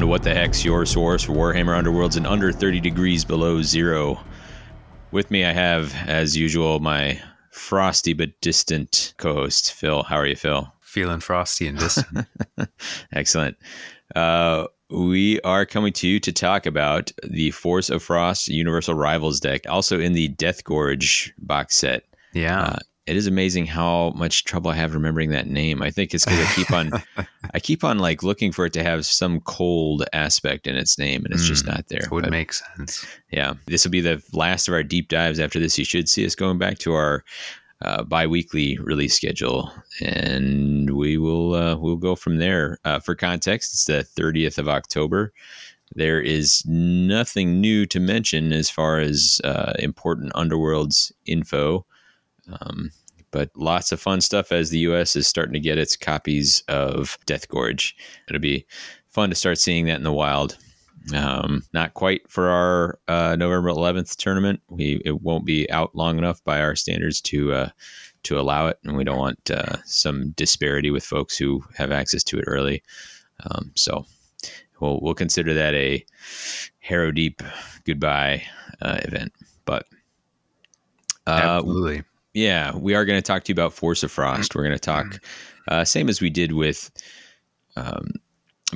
welcome to What the Hex your source for Warhammer Underworlds and under 30 degrees below zero. With me, I have, as usual, my frosty but distant co host, Phil. How are you, Phil? Feeling frosty and distant. Excellent. Uh, we are coming to you to talk about the Force of Frost Universal Rivals deck, also in the Deathgorge box set. Yeah. Uh, it is amazing how much trouble I have remembering that name. I think it's because I keep on, I keep on like looking for it to have some cold aspect in its name, and it's mm, just not there. Would but, make sense. Yeah, this will be the last of our deep dives. After this, you should see us going back to our uh, bi-weekly release schedule, and we will uh, we'll go from there. Uh, for context, it's the 30th of October. There is nothing new to mention as far as uh, important Underworlds info. Um, but lots of fun stuff as the US is starting to get its copies of Deathgorge. It'll be fun to start seeing that in the wild. Um, not quite for our uh, November 11th tournament. We it won't be out long enough by our standards to uh, to allow it, and we don't want uh, some disparity with folks who have access to it early. Um, so we'll we'll consider that a Harrowdeep goodbye uh, event. But uh, absolutely, yeah, we are going to talk to you about Force of Frost. We're going to talk, mm-hmm. uh, same as we did with um,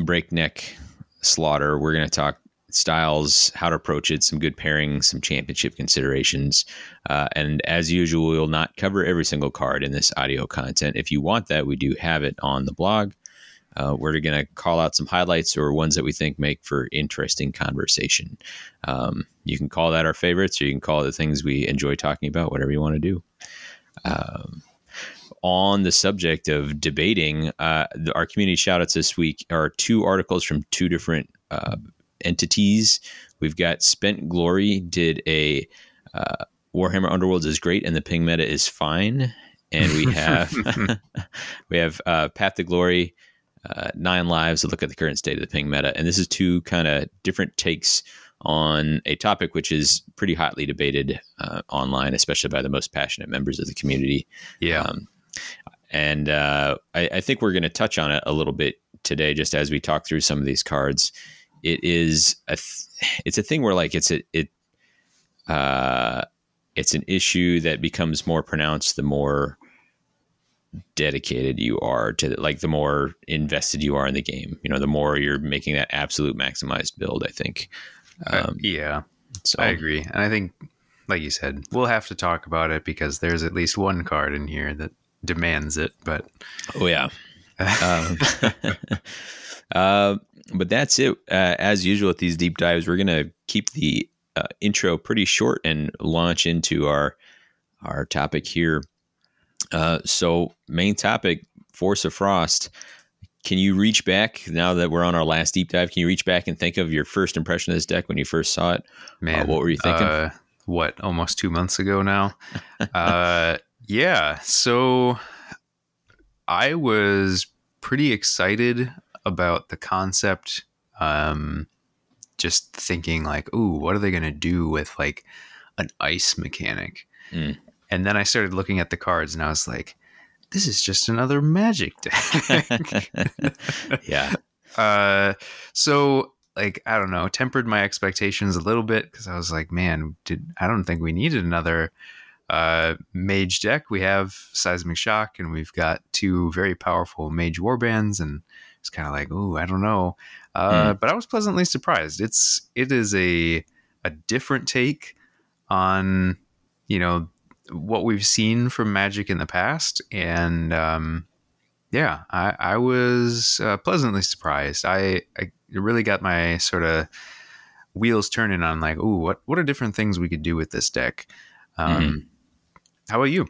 Breakneck Slaughter. We're going to talk styles, how to approach it, some good pairings, some championship considerations. Uh, and as usual, we'll not cover every single card in this audio content. If you want that, we do have it on the blog. Uh, we're going to call out some highlights or ones that we think make for interesting conversation. Um, you can call that our favorites, or you can call it the things we enjoy talking about, whatever you want to do. Um, on the subject of debating, uh, the, our community shoutouts this week are two articles from two different uh, entities. We've got Spent Glory did a uh, Warhammer Underworlds is great and the ping meta is fine, and we have we have uh, Path to Glory uh, Nine Lives to look at the current state of the ping meta. And this is two kind of different takes on a topic which is pretty hotly debated uh, online, especially by the most passionate members of the community. Yeah. Um, and uh, I, I, think we're going to touch on it a little bit today, just as we talk through some of these cards. It is a th- it's a thing where like it's a it uh, it's an issue that becomes more pronounced the more dedicated you are to like the more invested you are in the game you know the more you're making that absolute maximized build i think. Um, yeah so i agree. And i think like you said we'll have to talk about it because there's at least one card in here that demands it but oh yeah. Um, uh, but that's it. Uh, as usual with these deep dives we're gonna keep the uh, intro pretty short and launch into our our topic here uh, so, main topic Force of Frost. Can you reach back now that we're on our last deep dive? Can you reach back and think of your first impression of this deck when you first saw it? Man, uh, what were you thinking? Uh, what, almost two months ago now? uh, yeah. So, I was pretty excited about the concept. Um, just thinking like, ooh, what are they going to do with like an ice mechanic? Mm. And then I started looking at the cards and I was like, this is just another magic deck. yeah. Uh, so like I don't know, tempered my expectations a little bit because I was like, man, did I don't think we needed another uh, mage deck. We have seismic shock, and we've got two very powerful mage warbands, and it's kind of like, oh, I don't know. Uh, mm. But I was pleasantly surprised. It's it is a a different take on you know what we've seen from Magic in the past, and um, yeah, I, I was uh, pleasantly surprised. I, I really got my sort of wheels turning on like, oh, what what are different things we could do with this deck? Um, mm-hmm. How about you?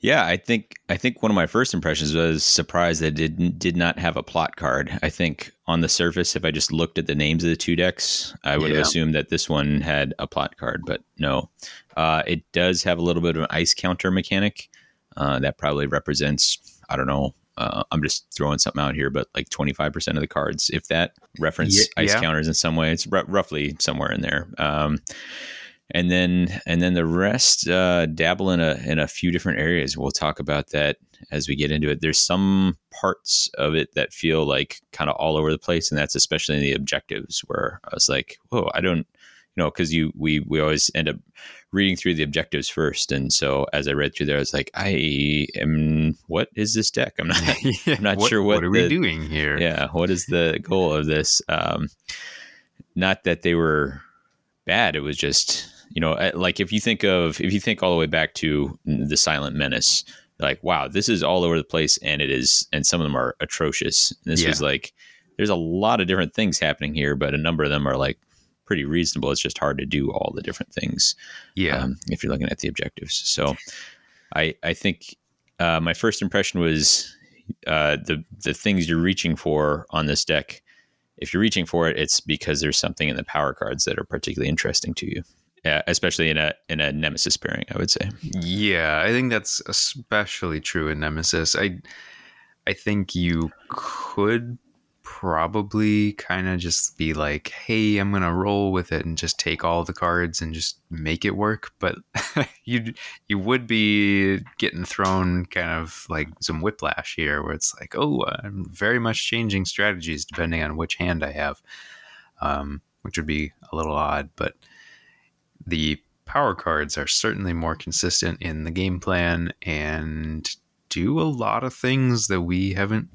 Yeah, I think I think one of my first impressions was surprised that it did, did not have a plot card. I think on the surface, if I just looked at the names of the two decks, I would yeah. have assumed that this one had a plot card, but no. Uh, it does have a little bit of an ice counter mechanic uh, that probably represents, I don't know, uh, I'm just throwing something out here, but like 25% of the cards, if that reference yeah, ice yeah. counters in some way, it's r- roughly somewhere in there. Um, and then and then the rest uh, dabble in a in a few different areas. We'll talk about that as we get into it. There's some parts of it that feel like kind of all over the place, and that's especially in the objectives where I was like, "Whoa, I don't," you know, because you we we always end up reading through the objectives first, and so as I read through there, I was like, "I am what is this deck? I'm not I'm not what, sure what what are the, we doing here. Yeah, what is the goal of this? Um, not that they were bad; it was just you know, like if you think of if you think all the way back to the Silent Menace, like wow, this is all over the place, and it is, and some of them are atrocious. This Yeah. was like, there's a lot of different things happening here, but a number of them are like pretty reasonable. It's just hard to do all the different things Yeah. um, if you're looking at the objectives. So I I think uh, my first impression was uh, the the things you're reaching for on this deck. If you're reaching for it, it's because there's something in the power cards that are particularly interesting to you, uh, especially in a in a nemesis pairing. I would say. Yeah, I think that's especially true in Nemesis. I I think you could probably kind of just be like, "Hey, I'm to roll with it and just take all the cards and just make it work." But you you would be getting thrown kind of like some whiplash here where it's like, "Oh, I'm very much changing strategies depending on which hand I have." Um, which would be a little odd, but the power cards are certainly more consistent in the game plan and do a lot of things that we haven't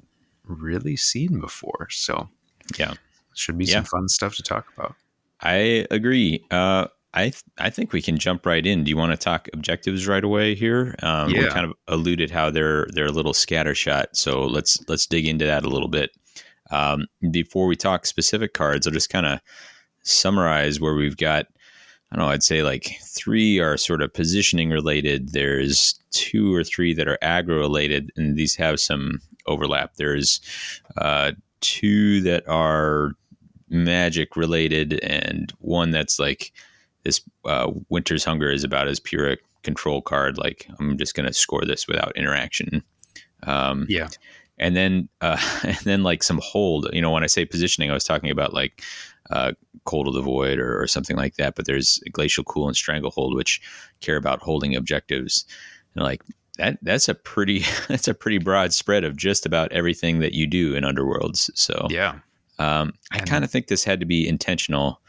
really seen before. So, Yeah. should be Yeah. some fun stuff to talk about. I agree. Uh, I th- I think we can jump right in. Do you want to talk objectives right away here? Um, We kind of alluded how they're they're a little scattershot, so let's let's dig into that a little bit. Um, before we talk specific cards, I'll just kind of summarize where we've got. I don't know. I'd say like three are sort of positioning related. There's two or three that are aggro related, and these have some overlap. There's uh, two that are magic related and one that's like this uh, winter's hunger is about as pure a control card like i'm just going to score this without interaction um, Yeah. and then uh, and then like some hold you know when i say positioning i was talking about like uh, cold of the void or, or something like that but there's glacial cool and stranglehold which care about holding objectives and like that that's a pretty that's a pretty broad spread of just about everything that you do in underworlds so Yeah. um, I kind of think this had to be intentional.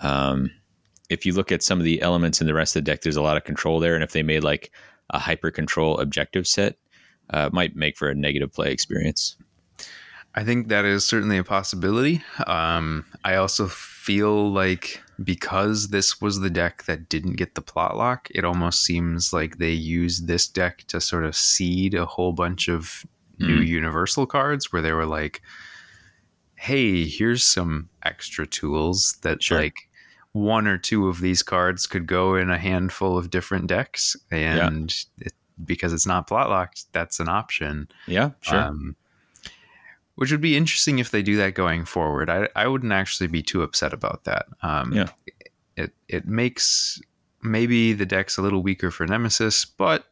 Um, if you look at some of the elements in the rest of the deck, there's a lot of control there, and if they made like a hyper control objective set, uh, might make for a negative play experience. I think that is certainly a possibility. Um, I also feel like because this was the deck that didn't get the plot lock, it almost seems like they used this deck to sort of seed a whole bunch of new Mm. universal cards where they were like, hey, here's some extra tools that Sure. like one or two of these cards could go in a handful of different decks. And it, because it's not plot locked, that's an option. Yeah, sure. Um, which would be interesting if they do that going forward. I, I wouldn't actually be too upset about that. Um, Yeah. It it makes maybe the deck's a little weaker for Nemesis, but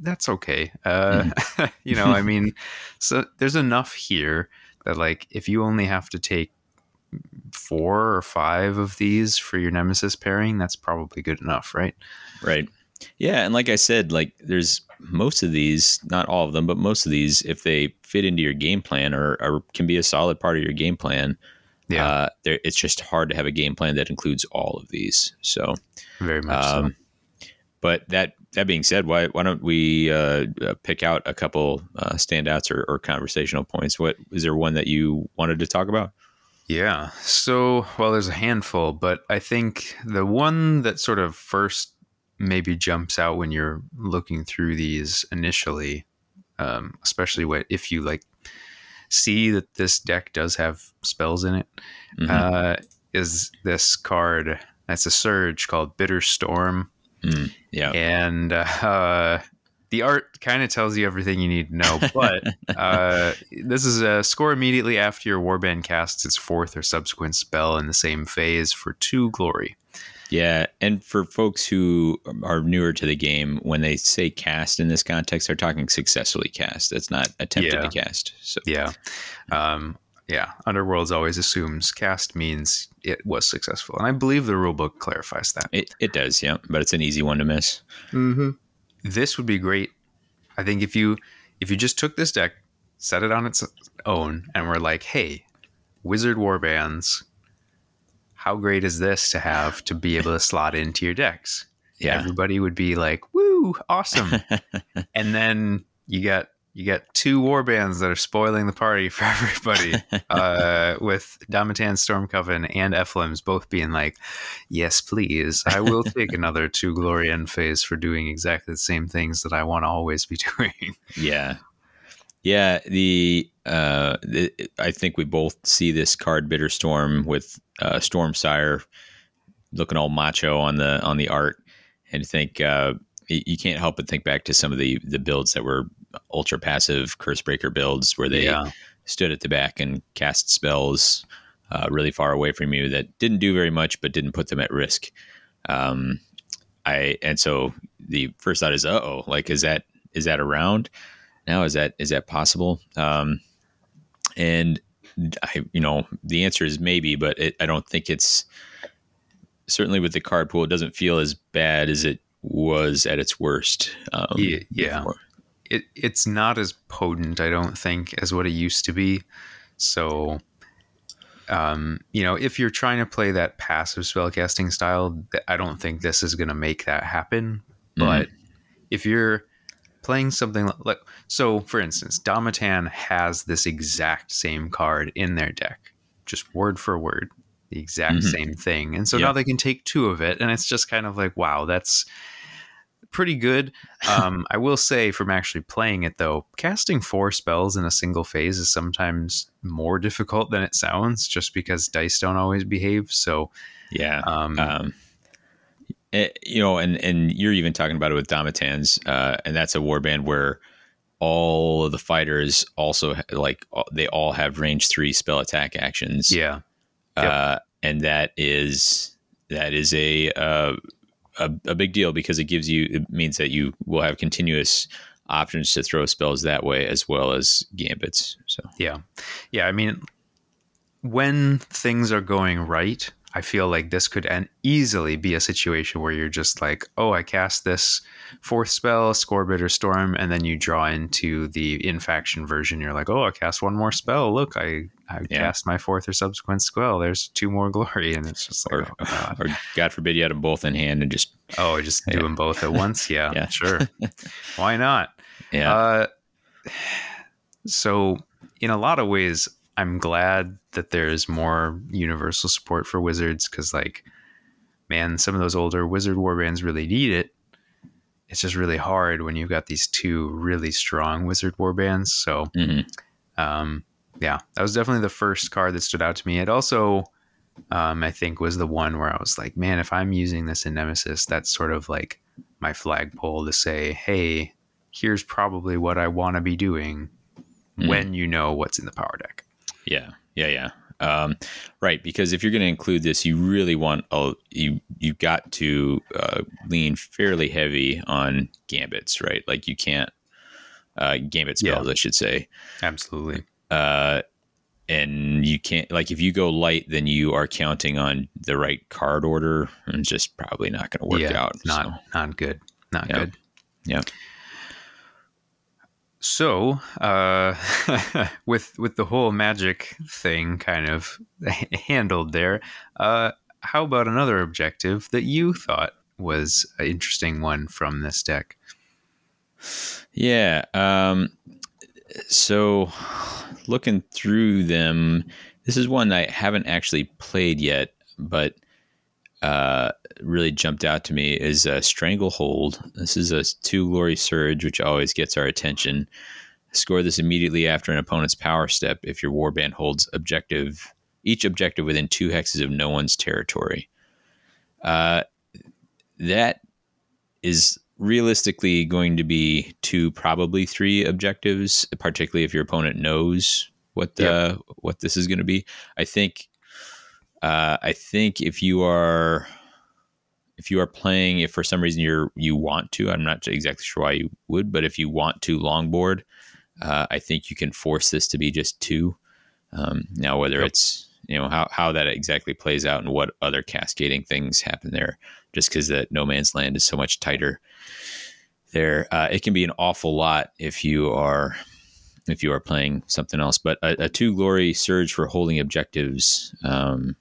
that's okay. Uh, Mm-hmm. you know, I mean, so there's enough here that like if you only have to take four or five of these for your Nemesis pairing, that's probably good enough, right? right. Yeah, and like I said, like there's most of these, not all of them, but most of these, if they fit into your game plan or, or can be a solid part of your game plan, Yeah, uh, there, it's just hard to have a game plan that includes all of these. So, very much so. Um, but that that being said, why why don't we uh, uh, pick out a couple uh, standouts or, or conversational points? What is there one that you wanted to talk about? Yeah. So, well, there's a handful, but I think the one that sort of first maybe jumps out when you're looking through these initially, um, especially what if you like see that this deck does have spells in it, Mhm. uh, is this card. That's a surge called Bitter Storm, Mm, yeah, and uh, the art kind of tells you everything you need to know. But uh, this is a score immediately after your warband casts its fourth or subsequent spell in the same phase for two glory. Yeah. And for folks who are newer to the game, when they say cast in this context, they're talking successfully cast. That's not attempted Yeah. to cast. So Yeah. Um, yeah, Underworlds always assumes cast means it was successful, and I believe the rulebook clarifies that. It it does, yeah, but it's an easy one to miss. Mm-hmm. This would be great. I think if you if you just took this deck, set it on its own, and were like, "Hey, Wizard Warbands, how great is this to have to be able to slot into your decks?" Yeah, Everybody would be like, "Woo, awesome!" and then you got you got two warbands that are spoiling the party for everybody. uh, with Domitan Stormcoven and Ephilim's both being like, "Yes, please, I will take another two glory end phase for doing exactly the same things that I want to always be doing." yeah, yeah. The, uh, the I think we both see this card Bitter Storm with uh, Stormsire looking all macho on the on the art, and think uh, you can't help but think back to some of the the builds that were ultra passive curse breaker builds where they Yeah. stood at the back and cast spells uh, really far away from you that didn't do very much but didn't put them at risk. Um, I and so the first thought is, uh oh, like is that is that around now? Is that is that possible? Um, and I, you know, the answer is maybe, but it, I don't think it's certainly with the card pool. It doesn't feel as bad as it was at its worst. Um, Yeah, yeah. before. it it's not as potent, I don't think, as what it used to be. So, um, you know, if you're trying to play that passive spellcasting style, I don't think this is going to make that happen. But if you're playing something li- like, so for instance, Domitan has this exact same card in their deck, just word for word, the exact Mhm. same thing. And so Yeah. now they can take two of it, and it's just kind of like, wow, that's pretty good. Um, I will say, from actually playing it though, casting four spells in a single phase is sometimes more difficult than it sounds, just because dice don't always behave. So, Yeah. um, Um, eh, you know, and and you're even talking about it with Domitan's, uh, and that's a warband where all of the fighters also like they all have range three spell attack actions. yeah, Yep. uh, and that is that is a, uh, a a big deal because it gives you it means that you will have continuous options to throw spells that way as well as gambits. So yeah, yeah. I mean, when things are going right, I feel like this could en- easily be a situation where you're just like, oh, I cast this fourth spell, score bitter storm, and then you draw into the infaction version. You're like, oh, I cast one more spell. Look, I I Yeah. cast my fourth or subsequent spell. There's two more glory, and it's just like, or oh, God. or God forbid you had them both in hand and just oh, just do them both at once. Yeah, Yeah. sure. Why not? yeah Uh, so, in a lot of ways, I'm glad that there's more universal support for wizards because, like, man, some of those older wizard warbands really need it. It's just really hard when you've got these two really strong wizard warbands. So, mhm. um, yeah, that was definitely the first card that stood out to me. It also, um, I think, was the one where I was like, man, if I'm using this in Nemesis, that's sort of like my flagpole to say, hey, here's probably what I want to be doing Mhm. when you know what's in the power deck. Yeah, yeah, yeah. Um, right, because if you're going to include this, you really want a, you you've got to uh, lean fairly heavy on gambits, right? Like you can't uh, gambit Yeah. spells, I should say, Absolutely. uh, and you can't like if you go light, then you are counting on the right card order, and it's just probably not going to work yeah, out. not so. not good. Not Yep. good. Yep. So, uh, with with the whole magic thing kind of handled there, uh, how about another objective that you thought was an interesting one from this deck? Yeah. Um, so looking through them, this is one I haven't actually played yet, but uh, really jumped out to me is uh, Stranglehold. This is a two glory surge, which always gets our attention. Score this immediately after an opponent's power step if your warband holds objective each objective within two hexes of no one's territory. Uh, that is realistically going to be two, probably three objectives, particularly if your opponent knows what the what this is going to be. I think. Uh, I think if you are if you are playing, if for some reason you're you want to, I'm not exactly sure why you would, but if you want to longboard, uh, I think you can force this to be just two. Um, now, whether Yep. it's you know how how that exactly plays out and what other cascading things happen there, just because that no man's land is so much tighter there, uh, it can be an awful lot if you are if you are playing something else. But a, a two glory surge for holding objectives. Um,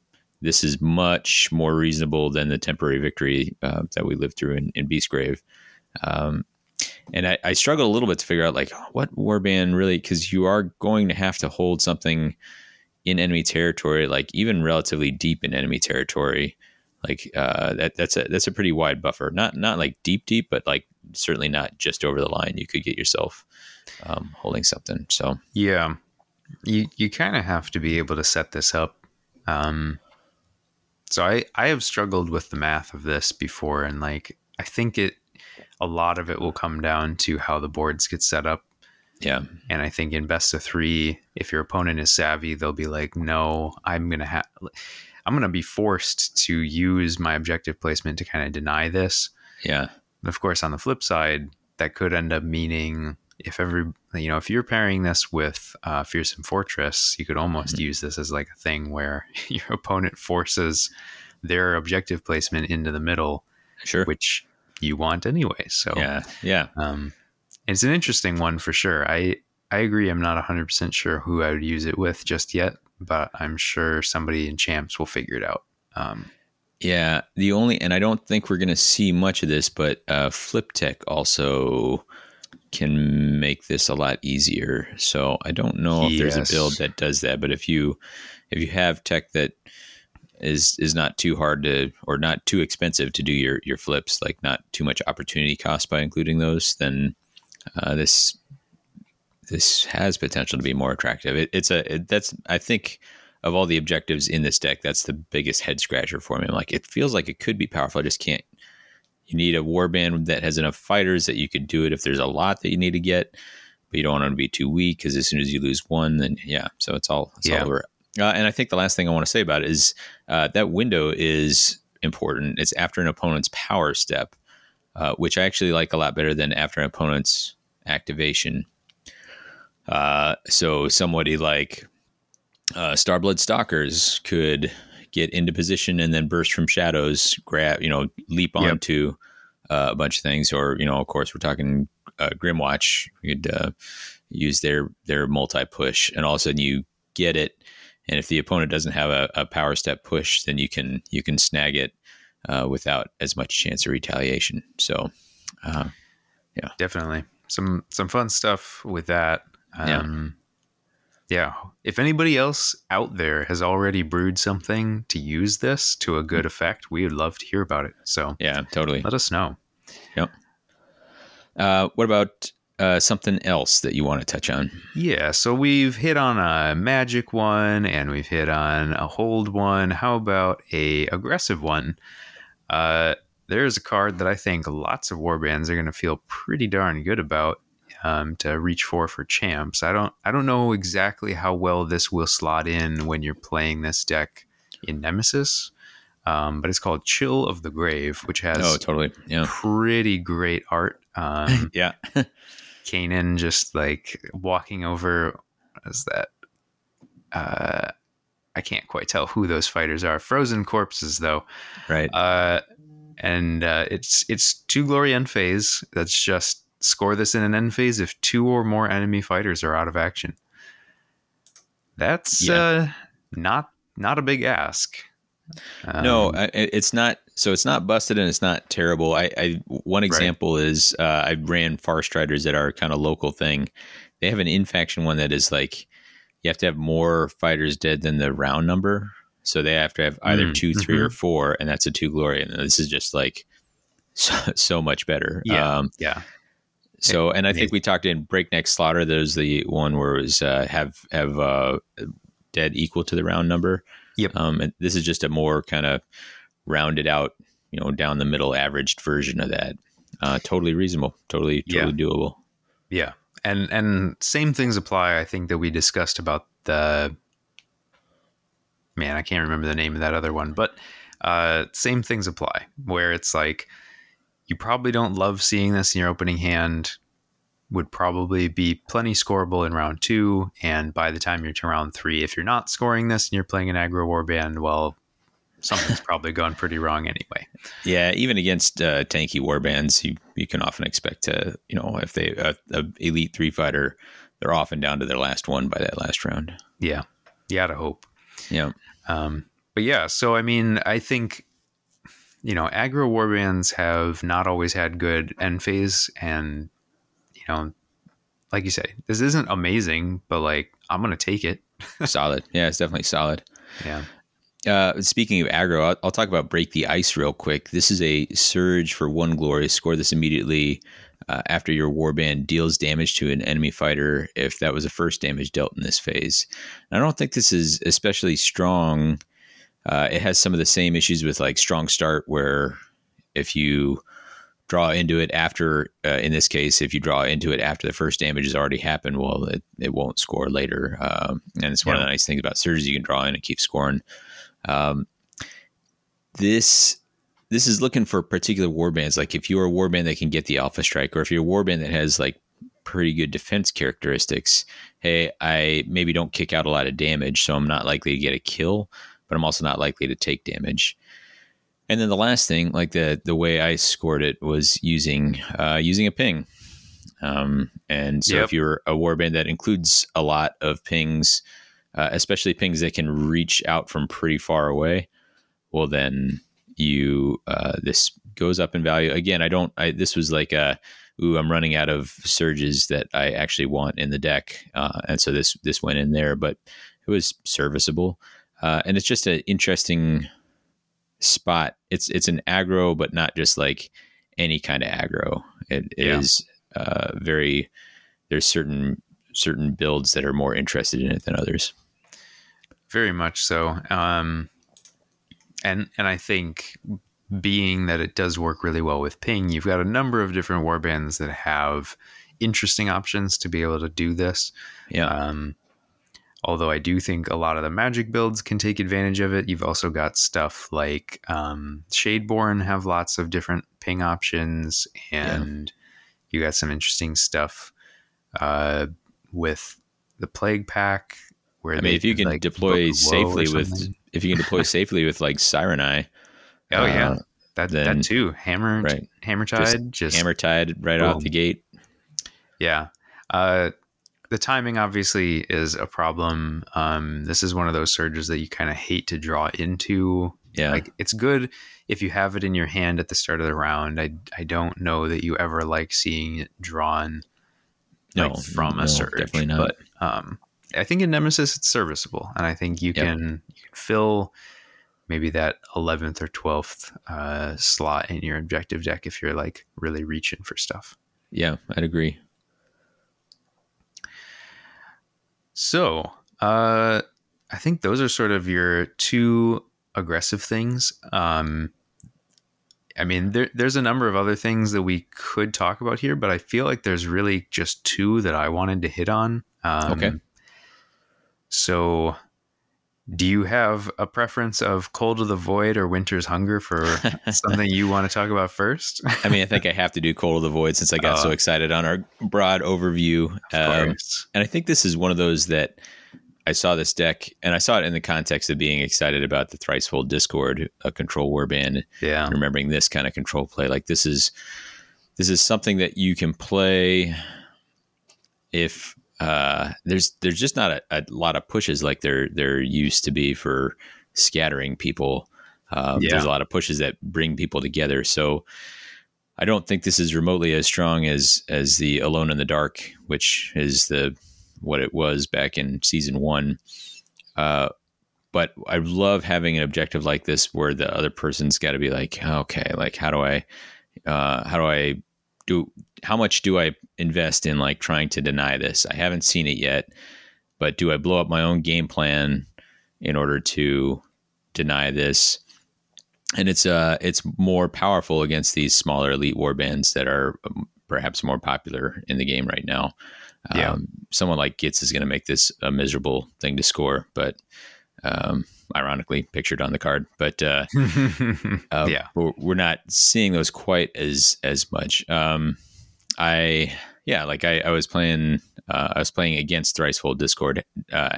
this is much more reasonable than the temporary victory uh, that we lived through in, in Beastgrave. Um, and I, I struggled a little bit to figure out like what warband really because you are going to have to hold something in enemy territory, like even relatively deep in enemy territory. Like uh, that that's a that's a pretty wide buffer. Not not like deep deep, but like certainly not just over the line. You could get yourself um, holding something. So Yeah, you you kind of have to be able to set this up. Um, so I I have struggled with the math of this before, and like I think it a lot of it will come down to how the boards get set up. yeah, And I think in best of three, if your opponent is savvy, they'll be like, "No, I'm gonna have, I'm gonna be forced to use my objective placement to kind of deny this." yeah, And of course, on the flip side, that could end up meaning if every you know if you're pairing this with uh, fearsome fortress, you could almost use this as like a thing where your opponent forces their objective placement into the middle, sure, which you want anyway. So yeah, yeah, um, it's an interesting one for sure. I I agree. I'm not 100 percent sure who I would use it with just yet, but I'm sure somebody in champs will figure it out. Um, yeah. The only and I don't think we're gonna see much of this, but uh, Flip Tech also can make this a lot easier. So I don't know if there's a build that does that, but if you if you have tech that is is not too hard to or not too expensive to do your your flips, like not too much opportunity cost by including those, then uh, this this has potential to be more attractive. It, it's a it, that's I think of all the objectives in this deck, that's the biggest head scratcher for me. I'm like, it feels like it could be powerful. I just can't. You need a warband that has enough fighters that you could do it if there's a lot that you need to get, but you don't want them to be too weak because as soon as you lose one, then yeah, so it's all it's Yeah. all over. Uh, and I think the last thing I want to say about it is uh, that window is important. It's after an opponent's power step, uh, which I actually like a lot better than after an opponent's activation. Uh, so somebody like uh, Starblood Stalkers could get into position and then burst from shadows, grab, you know, leap Yep. onto uh, a bunch of things. Or, you know, of course, we're talking uh, Grymwatch. You could uh, use their their multi push, and all of a sudden you get it. And if the opponent doesn't have a, a power step push, then you can you can snag it uh, without as much chance of retaliation. So, uh, yeah. definitely some some fun stuff with that. Um, yeah. If anybody else out there has already brewed something to use this to a good effect, we would love to hear about it. So yeah, totally. let us know. Yep. Uh, what about uh, something else that you want to touch on? Yeah, so we've hit on a magic one and we've hit on a hold one. How about a aggressive one? Uh, there's a card that I think lots of warbands are going to feel pretty darn good about um, to reach for for champs. I don't I don't know exactly how well this will slot in when you're playing this deck in Nemesis, um, but it's called Chill of the Grave, which has Oh, totally. Yeah. pretty great art. Um, Yeah. Kainan just like walking over what is that? Uh I can't quite tell who those fighters are. Frozen corpses though. right. Uh and uh it's it's two glory end phase. That's just score this in an end phase if two or more enemy fighters are out of action. That's Yeah. uh not not a big ask. no, Um, I, it's not. So it's not busted and it's not terrible. I, I one example is uh, I ran Far Striders at our kind of local thing. They have an in faction one that is like you have to have more fighters dead than the round number. So they have to have either Mm, two, three, or four, and that's a two glory. And this is just like so, so much better. Yeah. Um, yeah. So, and I think we talked in Breakneck Slaughter. There's the one where it was uh, have have uh, dead equal to the round number. Yep. Um, and this is just a more kind of rounded out, you know, down the middle, averaged version of that. Uh, totally reasonable. Totally, totally doable. Yeah. And and same things apply, I think that we discussed about the man, I can't remember the name of that other one, but uh same things apply where it's like you probably don't love seeing this in your opening hand. would probably be plenty scoreable in round two. And by the time you're to round three, if you're not scoring this and you're playing an aggro warband, well, something's probably gone pretty wrong anyway. Yeah, even against uh, tanky warbands, you you can often expect to, you know, if they a, a elite three fighter, they're often down to their last one by that last round. Yeah, yeah, to hope. Yeah. Um, but yeah, so I mean, I think you know, aggro warbands have not always had good end phase, and you know, like you say, this isn't amazing, but like I'm gonna take it. solid. Yeah, it's definitely solid. Yeah. Uh, speaking of aggro, I'll, I'll, talk about break the ice real quick. This is a surge for one glory. Score this immediately uh, after your warband deals damage to an enemy fighter if that was the first damage dealt in this phase. And I don't think this is especially strong. Uh, it has some of the same issues with like strong start, where if you draw into it after, uh, in this case, if you draw into it after the first damage has already happened, well, it, it won't score later. Um, and it's one yeah. of the nice things about surges you can draw in and keep scoring. Um, this this is looking for particular warbands. Like if you're a warband that can get the alpha strike, or if you're a warband that has like pretty good defense characteristics, hey, I maybe don't kick out a lot of damage, so I'm not likely to get a kill, but I'm also not likely to take damage. And then the last thing, like the the way I scored it was using uh, using a ping. Um, and so yep. if you're a warband that includes a lot of pings, uh, especially pings that can reach out from pretty far away, well then you uh, this goes up in value again. I don't. I, this was like a ooh, I'm running out of surges that I actually want in the deck, uh, and so this this went in there, but it was serviceable, uh, and it's just an interesting spot. It's it's an aggro, but not just like any kind of aggro. It yeah. is uh, very. There's certain certain builds that are more interested in it than others. Very much so. Um, and and I think being that it does work really well with ping, you've got a number of different warbands that have interesting options to be able to do this. Yeah. Um, although I do think a lot of the magic builds can take advantage of it. You've also got stuff like um, Shadeborn have lots of different ping options, and yeah. you got some interesting stuff uh, with the Plague Pack. Where I mean, if you can like deploy safely with if you can deploy safely with like Siren Eye. Oh uh, yeah, that then, that too. Hammer, right. hammer tide, just, just hammer tide right boom. off the gate. Yeah, uh, the timing obviously is a problem. Um, this is one of those surges that you kind of hate to draw into. Yeah, like it's good if you have it in your hand at the start of the round. I I don't know that you ever like seeing it drawn. No, like, from no, a surge, definitely not. But um, I think in Nemesis it's serviceable, and I think you yep. can you can fill maybe that eleventh or twelfth uh, slot in your objective deck if you're like really reaching for stuff. Yeah, I'd agree. So, uh, I think those are sort of your two aggressive things. Um, I mean, there, there's a number of other things that we could talk about here, but I feel like there's really just two that I wanted to hit on. Um, okay. So, do you have a preference of Cold of the Void or Winter's Hunger for something you want to talk about first? I mean, I think I have to do Cold of the Void since I got uh, so excited on our broad overview. Um, and I think this is one of those that I saw this deck and I saw it in the context of being excited about the Thricefold Discord, a control warband. Yeah. Remembering this kind of control play. Like this is this is something that you can play if uh, there's there's just not a, a, lot of pushes like there there used to be for scattering people. Um, yeah. There's a lot of pushes that bring people together. So I don't think this is remotely as strong as as the Alone in the Dark, which is the what it was back in season one. Uh, but I love having an objective like this where the other person's got to be like, okay, like how do I, uh, how do I do how much do I invest in like trying to deny this? I haven't seen it yet, but do I blow up my own game plan in order to deny this? And it's uh it's more powerful against these smaller elite war bands that are um, perhaps more popular in the game right now. Yeah. Um, someone like Gitz is going to make this a miserable thing to score, but um, ironically pictured on the card. But uh, uh, yeah, we're, we're, not seeing those quite as as much. Um, I yeah, like I, I was playing, uh, I was playing against Thricefold Discord. Uh,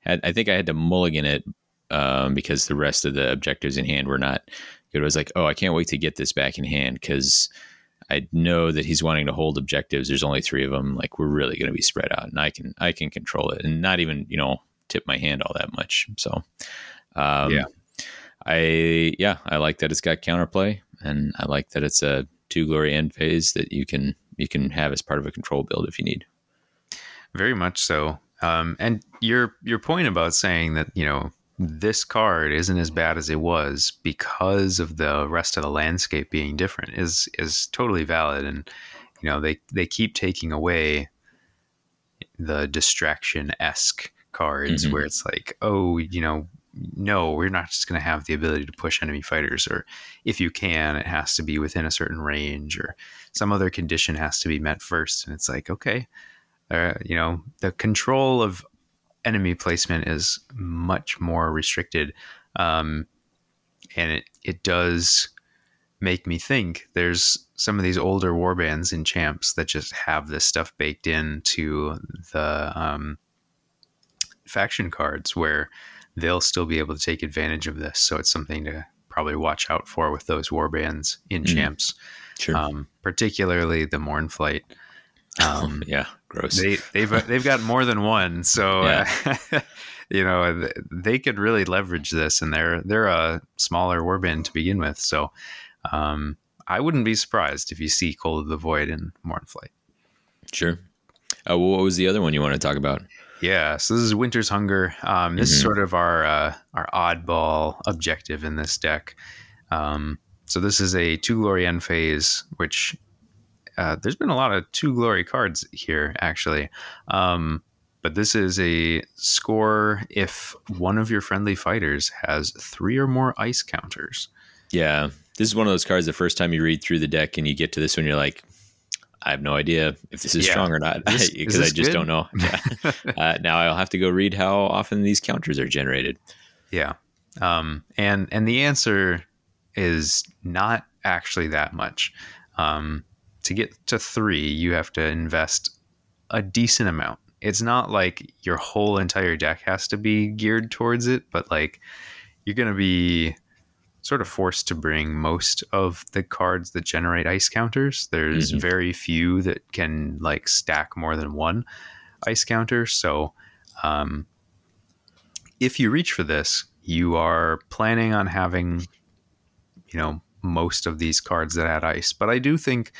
had I think I had to mulligan it um, because the rest of the objectives in hand were not good. I was like, oh, I can't wait to get this back in hand because I know that he's wanting to hold objectives. There's only three of them. Like we're really going to be spread out, and I can I can control it, and not even you know tip my hand all that much. So, um, Yeah. I yeah, I like that it's got counterplay, and I like that it's a two glory end phase that you can you can have as part of a control build if you need. Very much so. Um, and your your point about saying that you know this card isn't as bad as it was because of the rest of the landscape being different is is totally valid. And you know they they keep taking away the distraction esque cards Mhm. where it's like oh you know no we're not just going to have the ability to push enemy fighters or if you can it has to be within a certain range or some other condition has to be met first and it's like okay uh, you know, the control of enemy placement is much more restricted. Um, and it, it does make me think there's some of these older warbands in champs that just have this stuff baked into the um, faction cards where they'll still be able to take advantage of this. So it's something to probably watch out for with those warbands in Mm. champs, Sure. um, particularly the Mournflight. Um, yeah. Gross. they they've they've got more than one, so uh, you know they could really leverage this, and they're they're a smaller warband to begin with. So um, I wouldn't be surprised if you see Cold of the Void and Mournflight. sure. Uh, well, what was the other one you want to talk about? Yeah, so this is Winter's Hunger. Um, this is Mhm. sort of our uh, our oddball objective in this deck. Um, so this is a two glory end phase, which uh, there's been a lot of two glory cards here actually. Um, but this is a score if one of your friendly fighters has three or more ice counters. Yeah, this is one of those cards. The first time you read through the deck and you get to this one, you're like, I have no idea if this is Yeah. strong or not because I just good? don't know. Yeah. uh, now I'll have to go read how often these counters are generated. Yeah. Um, and and the answer is not actually that much. Um, to get to three, you have to invest a decent amount. It's not like your whole entire deck has to be geared towards it, but like you're going to be sort of forced to bring most of the cards that generate ice counters. There's Mhm. very few that can like stack more than one ice counter. So, um, if you reach for this, you are planning on having, you know, most of these cards that add ice. But I do think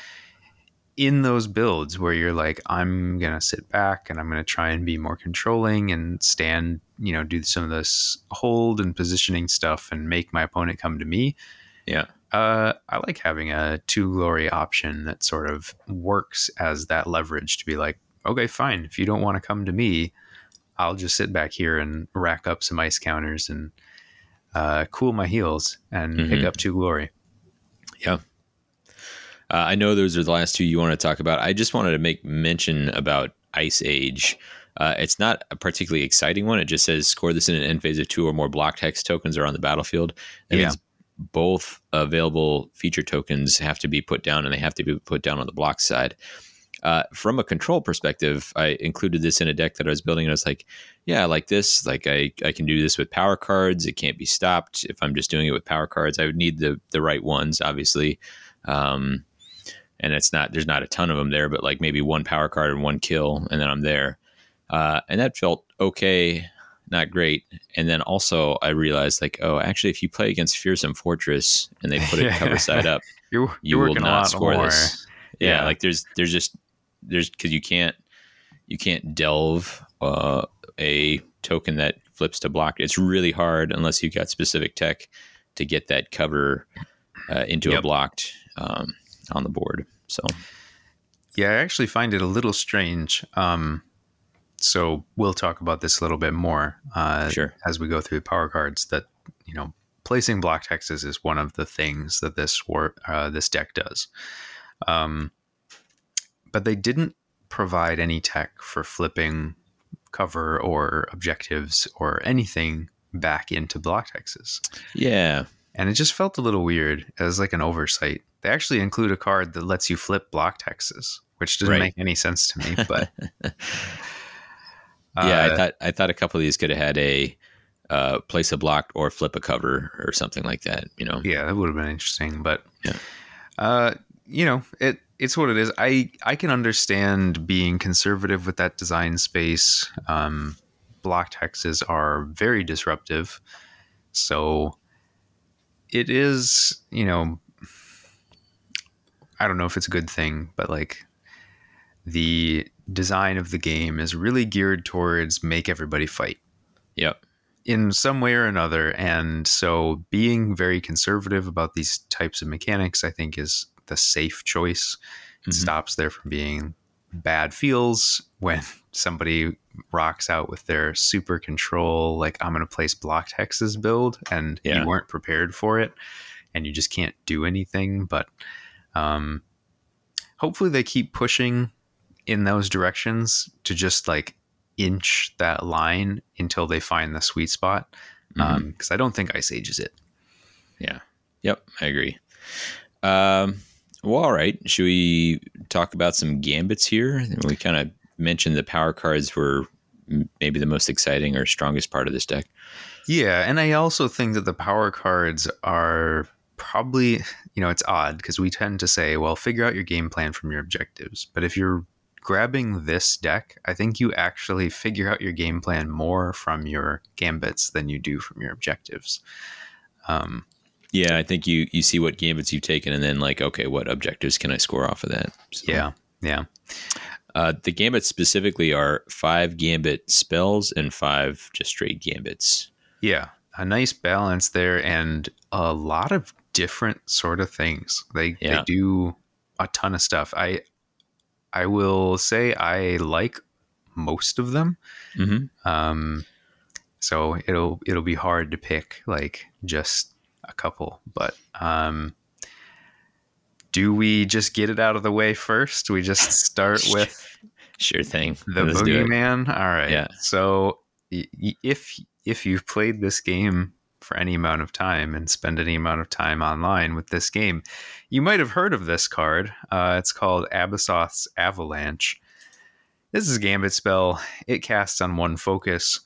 in those builds where you're like, I'm gonna sit back and I'm gonna try and be more controlling and stand, you know, do some of this hold and positioning stuff and make my opponent come to me. Yeah. Uh, I like having a two glory option that sort of works as that leverage to be like, okay, fine. If you don't want to come to me, I'll just sit back here and rack up some ice counters and uh, cool my heels and pick Mhm. up two glory. Yeah. Uh, I know those are the last two you want to talk about. I just wanted to make mention about Ice Age. Uh, it's not a particularly exciting one. It just says score this in an end phase of two or more blocked hex tokens are on the battlefield. That Yeah. means both available feature tokens have to be put down and they have to be put down on the block side. Uh, from a control perspective, I included this in a deck that I was building and I was like, yeah, I like this. Like I, I can do this with power cards. It can't be stopped. If I'm just doing it with power cards, I would need the the right ones, obviously. Um, and it's not there's not a ton of them there, but like maybe one power card and one kill, and then I'm there. Uh, and that felt okay, not great. And then also I realized like, oh, actually, if you play against Fearsome Fortress and they put it cover side up, You're, you you're will not score more. this. Yeah, Yeah. like there's there's just there's because you can't you can't delve uh, a token that flips to block. It's really hard unless you've got specific tech to get that cover uh, into a blocked um, on the board. So Yeah, I actually find it a little strange. Um, so we'll talk about this a little bit more uh, sure, as we go through the power cards. That you know, placing blocked hexes is one of the things that this war uh, this deck does. Um, but they didn't provide any tech for flipping cover or objectives or anything back into blocked hexes yeah, and it just felt a little weird as like an oversight. They actually include a card that lets you flip blocked hexes, which doesn't Right. make any sense to me. But yeah, I uh, thought I thought a couple of these could have had a uh, place a block or flip a cover or something like that. You know, yeah, that would have been interesting. But Yeah. uh, you know, it it's what it is. I I can understand being conservative with that design space. Um, blocked hexes are very disruptive, so it is. You know, I don't know if it's a good thing, but like the design of the game is really geared towards make everybody fight Yep. in some way or another. And so being very conservative about these types of mechanics, I think, is the safe choice. It Mhm. stops there from being bad feels when somebody rocks out with their super control, like I'm going to place blocked hexes build, and Yeah. you weren't prepared for it, and you just can't do anything. But um, hopefully, they keep pushing in those directions to just like inch that line until they find the sweet spot. Because I don't think Ice Age is it. Yeah. Yep. I agree. Um, well, all right. Should we talk about some gambits here? We kind of mentioned the power cards were maybe the most exciting or strongest part of this deck. Yeah, and I also think that the power cards are probably, you know, it's odd because we tend to say, well, figure out your game plan from your objectives. But if you're grabbing this deck, I think you actually figure out your game plan more from your gambits than you do from your objectives. Um, Yeah, I think you you see what gambits you've taken, and then like, okay, what objectives can I score off of that? So, yeah, yeah, Uh, the gambits specifically are five gambit spells and five just straight gambits. yeah. A nice balance there, and a lot of different sort of things. They Yeah. they do a ton of stuff. I I will say I like most of them. Mm-hmm. Um, so it'll it'll be hard to pick like just a couple, but um, do we just get it out of the way first? We just start with Sure thing. the Let's boogeyman. All right. Yeah. So y- y- if if you've played this game for any amount of time and spend any amount of time online with this game, you might have heard of this card. Uh, it's called Abyssoth's Avalanche. This is a gambit spell. It casts on one focus,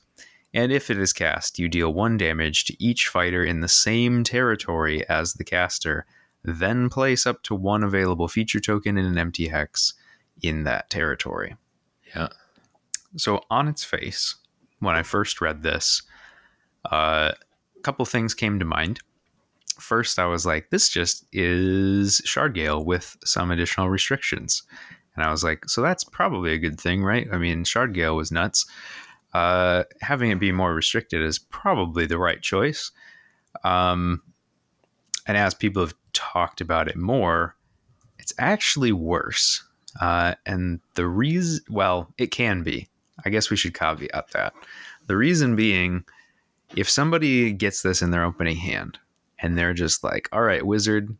and if it is cast, you deal one damage to each fighter in the same territory as the caster. Then place up to one available feature token in an empty hex in that territory. Yeah. So on its face, when I first read this, uh, couple things came to mind. First, I was like, this just is Shardgale with some additional restrictions. And I was like, so that's probably a good thing, right? I mean, Shardgale was nuts. Uh, having it be more restricted is probably the right choice. Um, and as people have talked about it more, it's actually worse. Uh, and the reason, well, it can be. I guess we should caveat that. The reason being, if somebody gets this in their opening hand and they're just like, all right, wizard,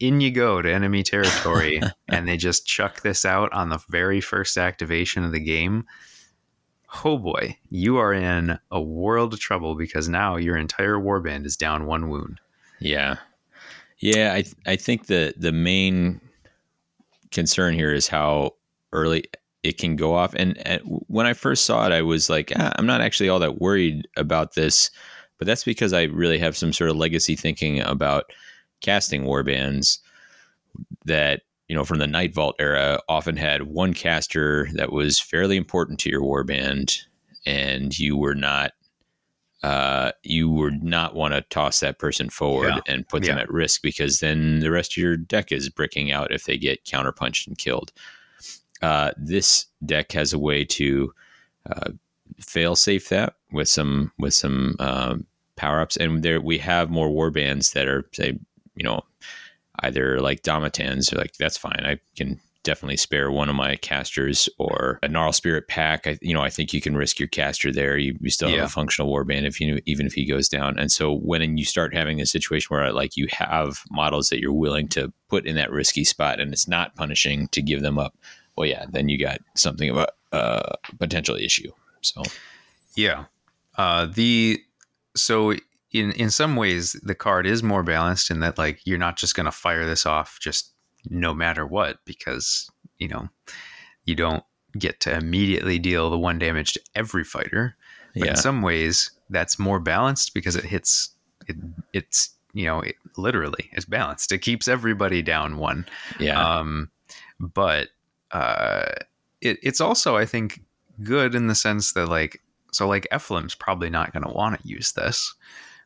in you go to enemy territory, and they just chuck this out on the very first activation of the game, oh boy, you are in a world of trouble because now your entire warband is down one wound. Yeah, yeah. I I think the the main concern here is how early it can go off. And, and when I first saw it, I was like, ah, I'm not actually all that worried about this, but that's because I really have some sort of legacy thinking about casting warbands that you know from the Nightvault era often had one caster that was fairly important to your warband, and you were not uh, you would not want to toss that person forward Yeah. and put them at risk because then the rest of your deck is bricking out if they get counterpunched and killed. Uh, this deck has a way to uh, fail safe that with some with some um, power ups, and there we have more warbands that are say you know either like Domitans or like that's fine. I can definitely spare one of my casters or a Gnarlspirit Pack. I you know I think you can risk your caster there. You, you still have Yeah. a functional warband if you even if he goes down. And so when you start having a situation where like you have models that you're willing to put in that risky spot and it's not punishing to give them up, well yeah, then you got something of a uh, potential issue. So Yeah. Uh, the so in in some ways the card is more balanced in that like you're not just going to fire this off just no matter what because you know, you don't get to immediately deal the one damage to every fighter. But Yeah. in some ways, that's more balanced because it hits it. It's you know, it, literally, it's balanced. It keeps everybody down one. Yeah. Um, but uh, it, it's also, I think, good in the sense that like, so like Ephilim's probably not going to want to use this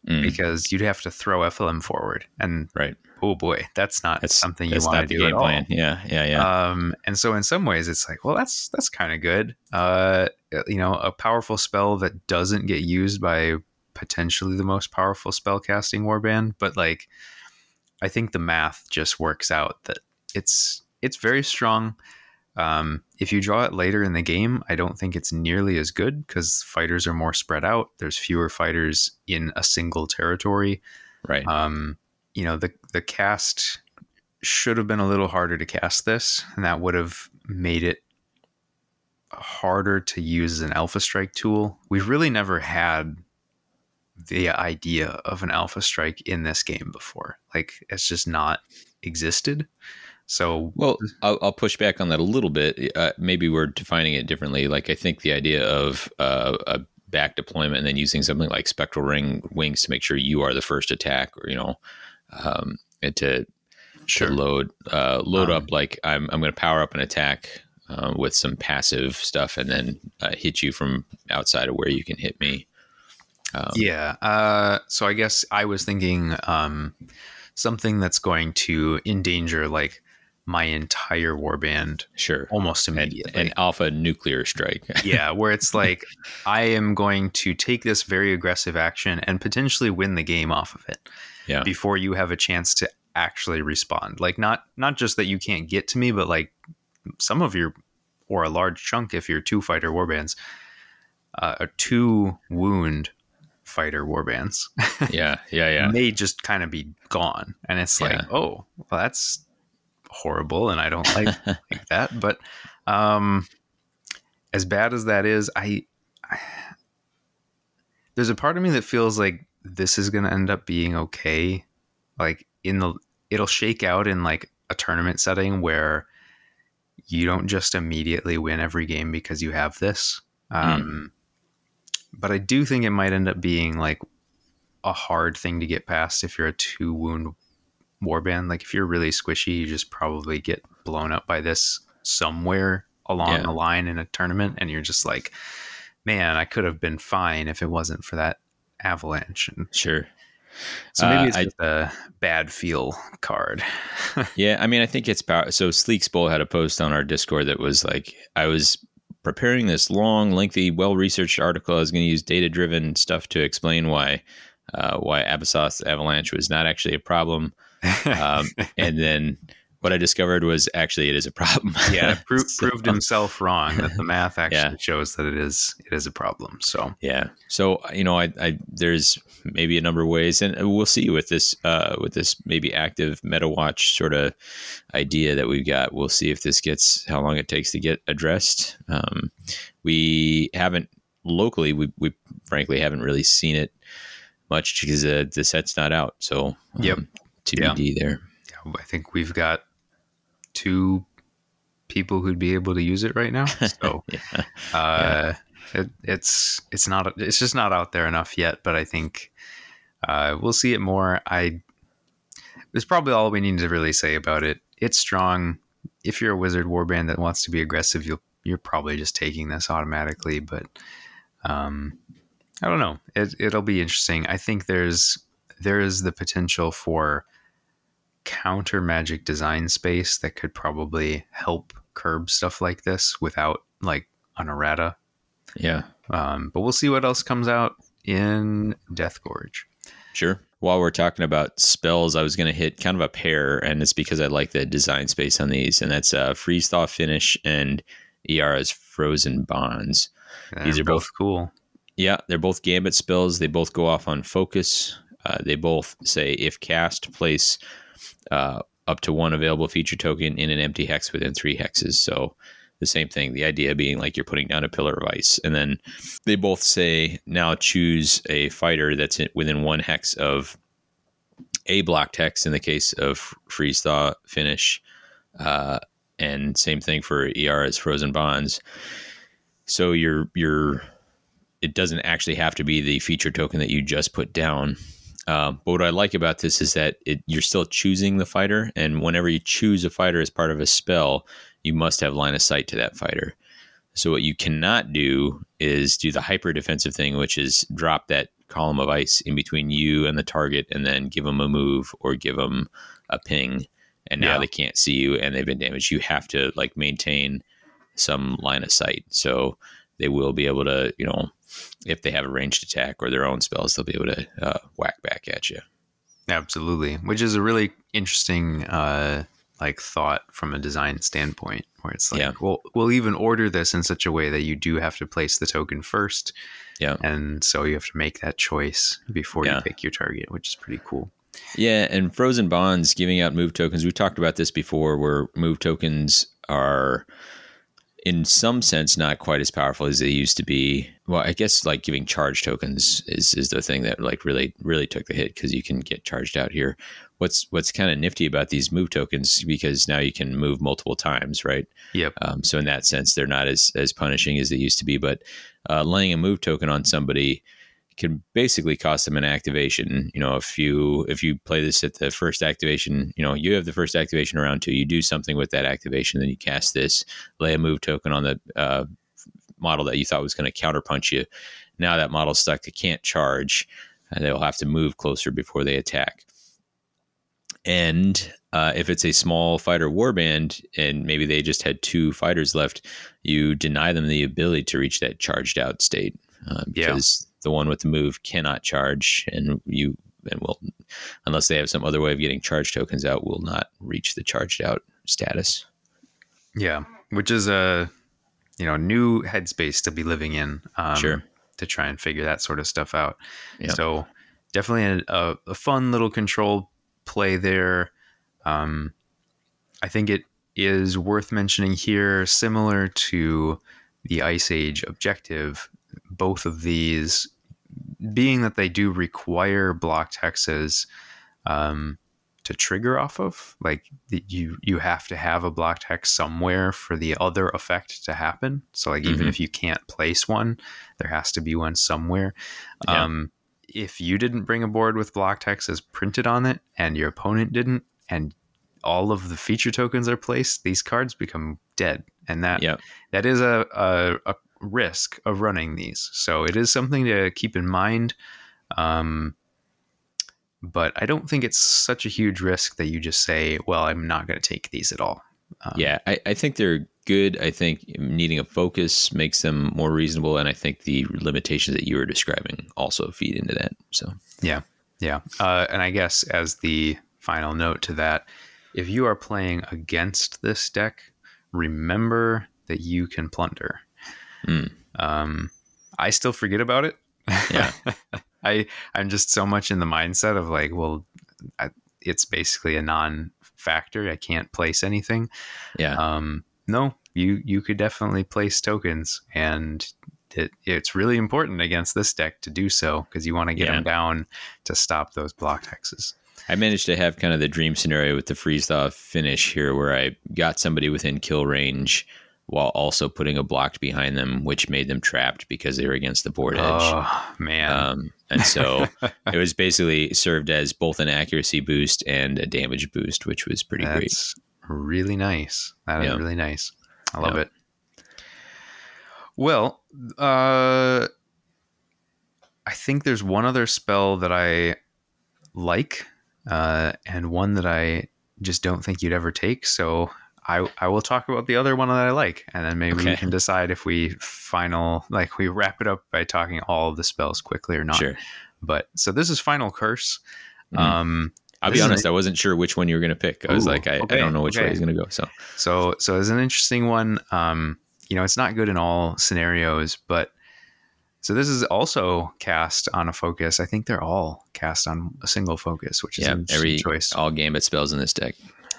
Mm, because you'd have to throw Ephilim forward, and right. oh boy, that's not That's something you want to do at game all. Yeah. Yeah. Yeah. Um, and so in some ways, it's like, well, that's that's kind of good. Uh, you know, a powerful spell that doesn't get used by potentially the most powerful spell casting warband, but like, I think the math just works out that it's it's very strong. Um, if you draw it later in the game, I don't think it's nearly as good because fighters are more spread out. There's fewer fighters in a single territory. right. Um, you know, the the cast should have been a little harder to cast this, and that would have made it harder to use as an alpha strike tool. We've really never had the idea of an alpha strike in this game before. Like it's just not existed. So Well, I'll, I'll push back on that a little bit. Uh, maybe we're defining it differently. Like I think the idea of uh, a back deployment and then using something like spectral ring wings to make sure you are the first attack, or you know, um, and to, to load uh, load Um, up like I'm I'm going to power up an attack uh, with some passive stuff and then uh, hit you from outside of where you can hit me. Um, Yeah. Uh, so I guess I was thinking um, something that's going to endanger like my entire warband sure. almost immediately. an alpha nuclear strike. yeah, where it's like I am going to take this very aggressive action and potentially win the game off of it yeah. before you have a chance to actually respond. Like not not just that you can't get to me, but like some of your or a large chunk if you're two fighter warbands, uh, a two wound fighter warbands Yeah. Yeah. Yeah. may just kind of be gone, and it's like, Yeah. oh, well, that's horrible, and I don't like like that. But um, as bad as that is, I, I there's a part of me that feels like this is going to end up being okay. Like in the, it'll shake out in like a tournament setting where you don't just immediately win every game because you have this. Um, But I do think it might end up being like a hard thing to get past if you're a two wound warband. Like if you're really squishy, you just probably get blown up by this somewhere along Yeah. the line in a tournament, and you're just like, man, I could have been fine if it wasn't for that avalanche. And Sure. so maybe Uh, it's I- just a bad feel card. Yeah, I mean, I think it's power. So Sleek Bowl had a post on our Discord that was like, I was preparing this long, lengthy, well-researched article. I was going to use data-driven stuff to explain why uh, why Abyssos Avalanche was not actually a problem. Um, and then what I discovered was actually it is a problem. yeah, pro- So- proved himself wrong that the math actually Yeah. shows that it is it is a problem. So Yeah. So you know, I, I there's maybe a number of ways, and we'll see with this uh, with this maybe active meta watch sort of idea that we've got. We'll see if this gets how long it takes to get addressed. Um, we haven't locally. We we frankly haven't really seen it much because uh, the set's not out. So um, Yep. TBD there. I think we've got two people who'd be able to use it right now. So Yeah. uh, it, it's it's not it's just not out there enough yet. But I think uh, we'll see it more. I there's probably all we need to really say about it. It's strong. If you're a wizard warband that wants to be aggressive, you'll you're probably just taking this automatically. But um, I don't know. It, it'll be interesting. I think there's there is the potential for counter magic design space that could probably help curb stuff like this without like an errata. Yeah. Um, but we'll see what else comes out in Deathgorge. Sure. While we're talking about spells, I was going to hit kind of a pair, and it's because I like the design space on these, and that's uh, Freeze Thaw Finish and Iara's Frozen Bonds. These are both- cool. Yeah, they're both Gambit spells. They both go off on focus. Uh, they both say if cast, place uh, up to one available feature token in an empty hex within three hexes. So the same thing. The idea being like you're putting down a pillar of ice, and then they both say now choose a fighter that's within one hex of a blocked hex in the case of freeze thaw finish. Uh, and same thing for ER as frozen bonds. So you're you're it doesn't actually have to be the feature token that you just put down. Uh, but what I like about this is that it, you're still choosing the fighter, and whenever you choose a fighter as part of a spell, you must have line of sight to that fighter. So what you cannot do is do the hyper defensive thing, which is drop that column of ice in between you and the target, and then give them a move or give them a ping, and now Yeah. they can't see you and they've been damaged. You have to like maintain some line of sight, so they will be able to, you know, if they have a ranged attack or their own spells, they'll be able to uh, whack back at you. Absolutely, which is a really interesting uh, like thought from a design standpoint, where it's like, Yeah. well, we'll even order this in such a way that you do have to place the token first, Yeah. and so you have to make that choice before Yeah. you pick your target, which is pretty cool. Yeah, and frozen bonds giving out move tokens. We talked about this before, where move tokens are, in some sense, not quite as powerful as they used to be. Well, I guess like giving charge tokens is is the thing that like really really took the hit because you can get charged out here. What's what's kind of nifty about these move tokens because now you can move multiple times, right? Yep. Um, so in that sense, they're not as as punishing as they used to be. But uh, laying a move token on somebody can basically cost them an activation. You know, if you if you play this at the first activation, you know, you have the first activation around two. You do something with that activation, then you cast this, lay a move token on the uh, model that you thought was going to counterpunch you. Now that model's stuck; it can't charge, and they'll have to move closer before they attack. And uh, if it's a small fighter warband and maybe they just had two fighters left, you deny them the ability to reach that charged out state uh, Yeah. because the one with the move cannot charge, and you and will unless they have some other way of getting charge tokens out, will not reach the charged out status. Yeah, which is a you know new headspace to be living in. Um, Sure. To try and figure that sort of stuff out. Yeah. So definitely a, a, a fun little control play there. Um, I think it is worth mentioning here, similar to the Ice Age objective. Both of these, being that they do require block hexes, um, to trigger off of. Like you you have to have a block hex somewhere for the other effect to happen. So like even Mhm. if you can't place one, there has to be one somewhere. Yeah. Um, if you didn't bring a board with blocked hexes printed on it, and your opponent didn't, and all of the feature tokens are placed, these cards become dead, and that Yeah. that is a, a, a risk of running these. So it is something to keep in mind. Um, but I don't think it's such a huge risk that you just say, well, I'm not going to take these at all. Um, Yeah, I, I think they're good. I think needing a focus makes them more reasonable, and I think the limitations that you were describing also feed into that. So Yeah. Yeah. Uh, and I guess as the final note to that, if you are playing against this deck, remember that you can plunder. Mm. Um, I still forget about it. Yeah. I I'm just so much in the mindset of like, well, I, it's basically a non-factor. I can't place anything. yeah, Um, no, you you could definitely place tokens, and it, it's really important against this deck to do so because you want to get Yeah. them down to stop those block hexes. I managed to have kind of the dream scenario with the freeze thaw finish here, where I got somebody within kill range while also putting a blocked behind them, which made them trapped because they were against the board edge. Oh man, Um, and so it was basically served as both an accuracy boost and a damage boost, which was pretty great. really nice. That is really nice. I love Yeah. it. Well, uh, I think there's one other spell that I like, uh, and one that I just don't think you'd ever take. So I I will talk about the other one that I like, and then maybe we can decide if we final like we wrap it up by talking all the spells quickly or not. Sure. But so this is Final Curse. Mhm. Um, I'll be honest, I wasn't sure which one you were going to pick. I was Ooh, like, I, okay, I don't know which way he's going to go. So, So so it's an interesting one. Um, you know, it's not good in all scenarios, but so this is also cast on a focus. I think they're all cast on a single focus, which is yeah, every choice. all gambit spells in this deck.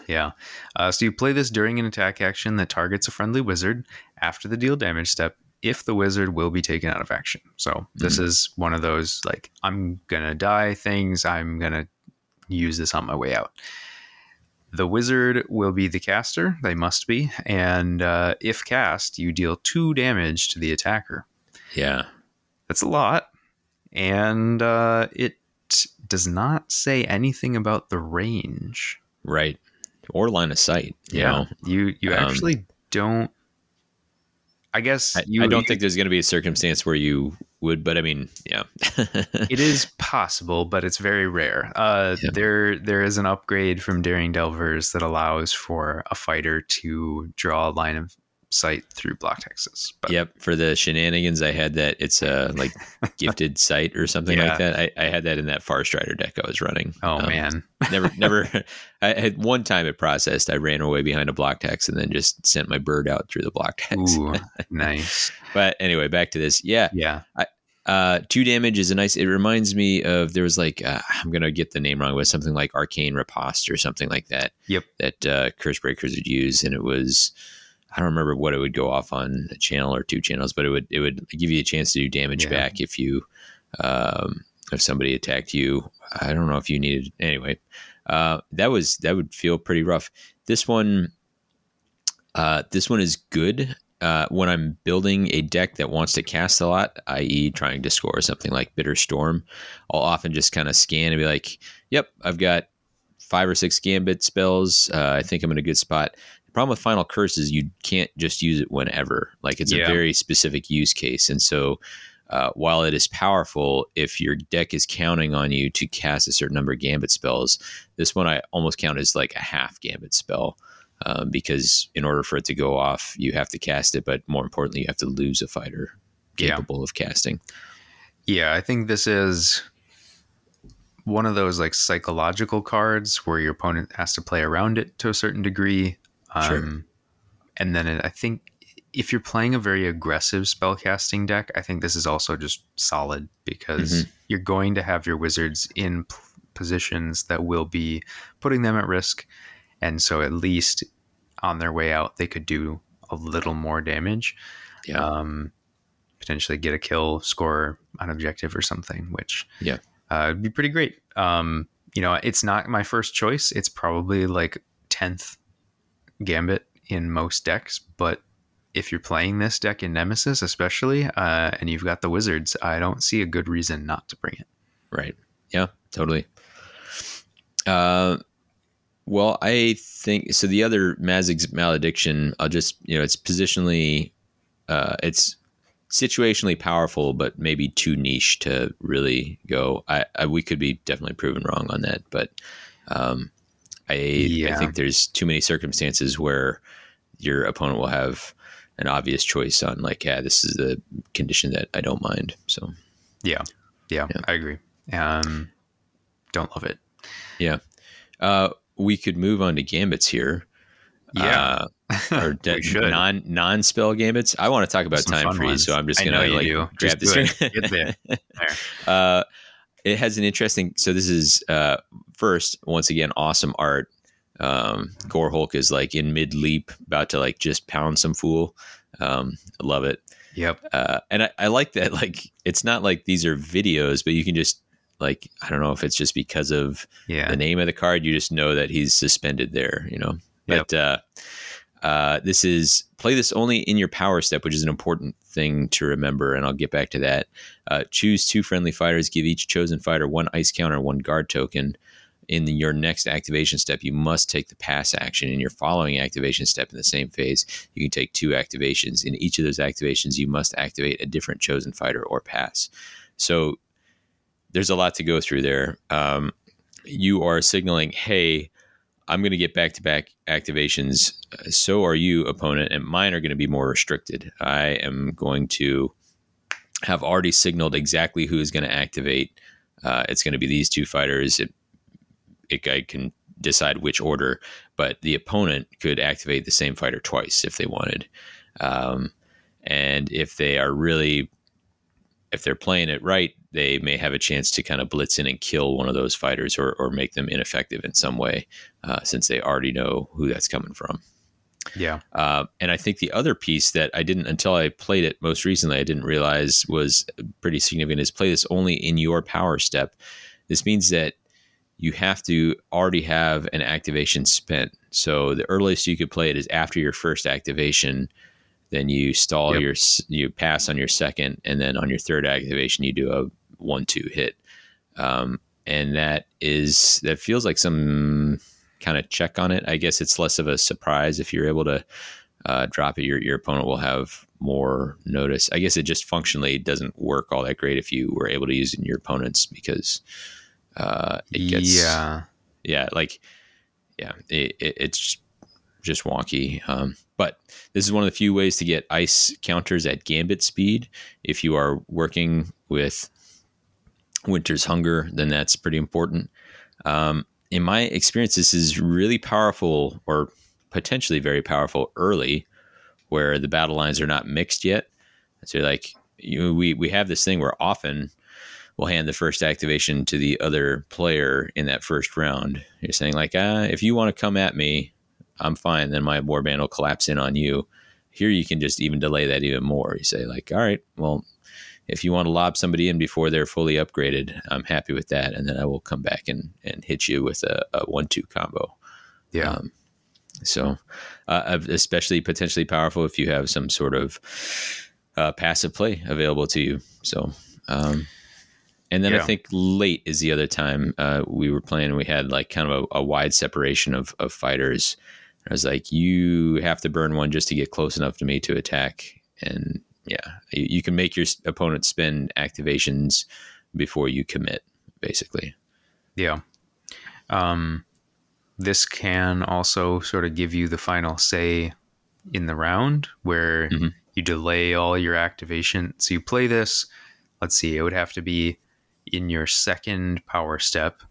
Yeah. Uh, so you play this during an attack action that targets a friendly wizard after the deal damage step. If the wizard will be taken out of action, so this is one of those like I'm gonna die things. I'm gonna use this on my way out. The wizard will be the caster. They must be. And uh, if cast, you deal two damage to the attacker. Yeah. That's a lot. And uh, it does not say anything about the range. Right. Or line of sight. You yeah. Know? You you um, actually don't I guess I, you, I don't think there's going to be a circumstance where you would, but I mean, yeah, it is possible, but it's very rare. Uh, yeah. There, there is an upgrade from Daring Delvers that allows for a fighter to draw a line of sight through block hexes. But. Yep, for the shenanigans, I had that. It's a like gifted site or something yeah. like that. I, I, had that in that Farstrider deck I was running. Oh um, man, never, never. I had one time it processed. I ran away behind a block hex and then just sent my bird out through the block hex. Ooh, nice. but anyway, back to this. Yeah, yeah. I, uh, two damage is a nice. It reminds me of there was like uh, I'm gonna get the name wrong, but something like Arcane Riposte or something like that. Yep. That uh, Cursebreakers would use, and it was I don't remember what it would go off on a channel or two channels, but it would it would give you a chance to do damage yeah. back if you um, if somebody attacked you. I don't know if you needed anyway. Uh, that was that would feel pretty rough. This one, uh, this one is good uh, when I'm building a deck that wants to cast a lot, i.e., trying to score something like Bitter Storm. I'll often just kind of scan and be like, "Yep, I've got five or six Gambit spells. Uh, I think I'm in a good spot." Problem with Final Curse is you can't just use it whenever. Like it's yeah. a very specific use case, and so uh, while it is powerful, if your deck is counting on you to cast a certain number of Gambit spells, this one I almost count as like a half Gambit spell. Um, because in order for it to go off, you have to cast it, but more importantly, you have to lose a fighter capable yeah. of casting. Yeah, I think this is one of those like psychological cards where your opponent has to play around it to a certain degree. Um, sure. And then I think if you're playing a very aggressive spellcasting deck, I think this is also just solid because mm-hmm. you're going to have your wizards in p- positions that will be putting them at risk. And so at least on their way out, they could do a little more damage. Yeah. Um, potentially get a kill, score on objective or something, which yeah, uh, would be pretty great. Um, you know, it's not my first choice. It's probably like 10th Gambit in most decks, but if you're playing this deck in Nemesis, especially, uh, and you've got the Wizards, I don't see a good reason not to bring it. Right. Yeah, totally. Uh, well, I think so. The other Mazig's Malediction, I'll just, you know, it's positionally, uh, it's situationally powerful, but maybe too niche to really go. I, I we could be definitely proven wrong on that, but um, I, yeah. I think there's too many circumstances where your opponent will have an obvious choice on like, yeah, this is the condition that I don't mind. So, yeah, yeah, yeah. I agree. Um, don't love it. Yeah. Uh, we could move on to gambits here. Yeah. Uh, or de- non non spell gambits. I want to talk about Some time freeze, ones. so I'm just gonna like do. grab just this. Get there. there. Uh, it has an interesting. So this is uh, first once again awesome art. Um, Gore Hulk is like in mid leap, about to like just pound some fool. Um, I love it. Yep. Uh, and I, I like that. Like it's not like these are videos, but you can just like I don't know if it's just because of yeah. the name of the card. You just know that he's suspended there. You know. But yep. uh, uh, this is play this only in your power step, which is an important thing to remember, and I'll get back to that. Uh, choose two friendly fighters. Give each chosen fighter one ice counter, one guard token. In the, your next activation step, you must take the pass action. In your following activation step in the same phase, you can take two activations. In each of those activations, you must activate a different chosen fighter or pass. So there's a lot to go through there. Um, you are signaling, hey, I'm going to get back to back activations. So are you, opponent, and mine are going to be more restricted. I am going to have already signaled exactly who is going to activate. Uh, it's going to be these two fighters. It, it, I can decide which order, but the opponent could activate the same fighter twice if they wanted. Um, and if they are really, if they're playing it right, they may have a chance to kind of blitz in and kill one of those fighters or, or make them ineffective in some way uh, since they already know who that's coming from. Yeah. Uh, and I think the other piece that I didn't, until I played it most recently, I didn't realize was pretty significant is play this only in your power step. This means that you have to already have an activation spent. So the earliest you could play it is after your first activation. Then you stall Yep. your you pass on your second, and then on your third activation you do a one two hit. Um, and that is that feels like some kind of check on it. I guess it's less of a surprise if you're able to uh, drop it. Your your opponent will have more notice. I guess it just functionally doesn't work all that great if you were able to use it in your opponents because uh, it gets yeah. yeah like yeah it, it, it's just wonky. Um, but this is one of the few ways to get ice counters at gambit speed. If you are working with Winter's Hunger, then that's pretty important. Um, in my experience, this is really powerful or potentially very powerful early where the battle lines are not mixed yet. So like you we we have this thing where often we'll hand the first activation to the other player in that first round. You're saying like, ah, if you want to come at me, I'm fine. Then my warband will collapse in on you. Here you can just even delay that even more. You say like, all right, well, if you want to lob somebody in before they're fully upgraded, I'm happy with that, and then I will come back and and hit you with a, a one-two combo. Yeah. Um, so, uh, especially potentially powerful if you have some sort of uh, passive play available to you. So, um, and then I think late is the other time uh, we were playing. We had like kind of a, a wide separation of, of fighters. I was like, you have to burn one just to get close enough to me to attack. And yeah, you, you can make your opponent spend activations before you commit, basically. Yeah. Um, this can also sort of give you the final say in the round where Mhm. you delay all your activation. So you play this, let's see, it would have to be in your second power step.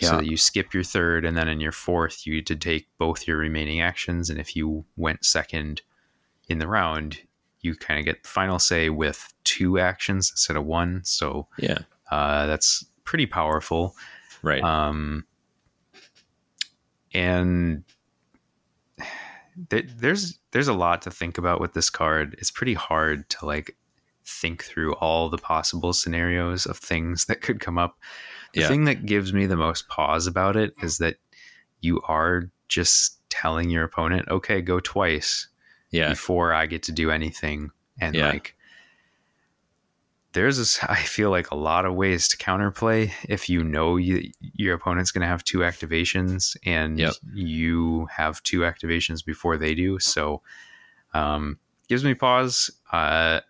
Yeah. So that you skip your third, and then in your fourth, you to take both your remaining actions. And if you went second in the round, you kind of get the final say with two actions instead of one. So Yeah. uh, that's pretty powerful. Right. Um, and th- there's there's a lot to think about with this card. It's pretty hard to like think through all the possible scenarios of things that could come up. The Yeah. thing that gives me the most pause about it is that you are just telling your opponent, "Okay, go twice." Yeah. before I get to do anything. And Yeah. like, there's this, I feel like a lot of ways to counterplay if you know you, your opponent's going to have two activations and Yep. you have two activations before they do. So, um, gives me pause. Uh,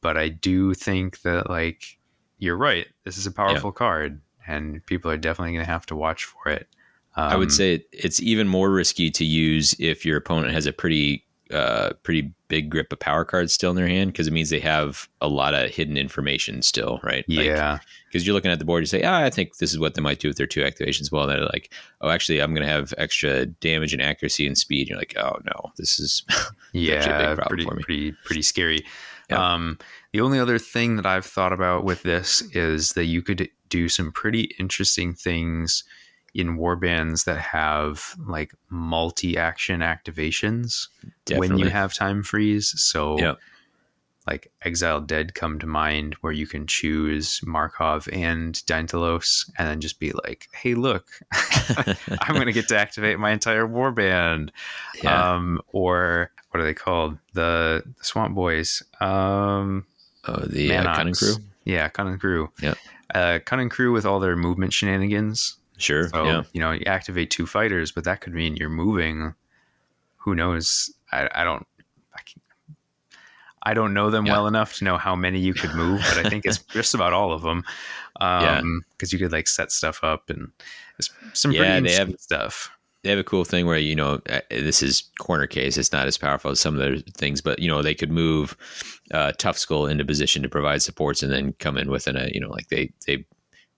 but I do think that like you're right. This is a powerful card, and people are definitely going to have to watch for it. Um, I would say it's even more risky to use if your opponent has a pretty uh, pretty big grip of power cards still in their hand because it means they have a lot of hidden information still, right? yeah, Because you're looking at the board, you say, ah, I think this is what they might do with their two activations. Well, they're like, oh, actually, I'm going to have extra damage and accuracy and speed. You're like, oh no, this is actually a big yeah, problem pretty, pretty, pretty scary. Yeah. Um, the only other thing that I've thought about with this is that you could do some pretty interesting things in warbands that have like multi-action activations when you have time freeze. So, Yep. like Exiled Dead come to mind, where you can choose Markov and Deintalos, and then just be like, "Hey, look, I'm going to get to activate my entire warband." yeah. um, or what are they called? The, the Swamp Boys. Um, oh, the uh, cunning crew. Yeah, Cunning Crew. Yep. Uh, Cunning Crew with all their movement shenanigans. Sure. So yeah. you know, you activate two fighters, but that could mean you're moving. Who knows? I, I don't. I, can, I don't know them Yeah. well enough to know how many you could move, but I think it's just about all of them. Yeah. Um, because you could like set stuff up and it's some Yeah, pretty they have- stuff. they have a cool thing where you know uh, this is corner case it's not as powerful as some of their things but you know they could move uh, tough skull into position to provide supports and then come in within a you know like they they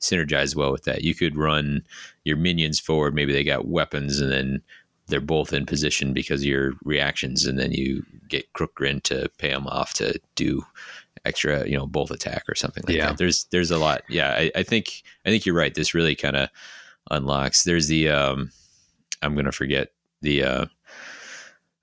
synergize well with that. You could run your minions forward maybe they got weapons and then they're both in position because of your reactions and then you get crook grin to pay them off to do extra you know both attack or something like Yeah. that. There's there's a lot. Yeah I, I think i think you're right. This really kind of unlocks. There's the um I'm gonna forget the uh,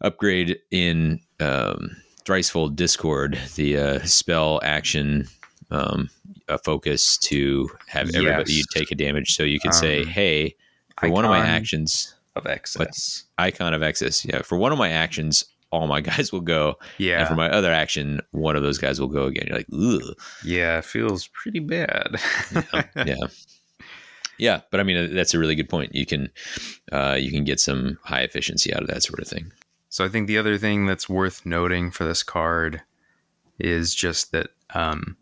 upgrade in um, Thricefold Discord, the uh, spell action um, a focus to have everybody Yes. you take a damage, so you can say, Um, "Hey, for one of my actions, of excess. icon of excess, yeah, for one of my actions, all my guys will go, Yeah, and for my other action, one of those guys will go again." You're like, "Ugh." yeah, feels pretty bad. yeah yeah but i mean that's a really good point you can uh, you can get some high efficiency out of that sort of thing So I think the other thing that's worth noting for this card is just that um,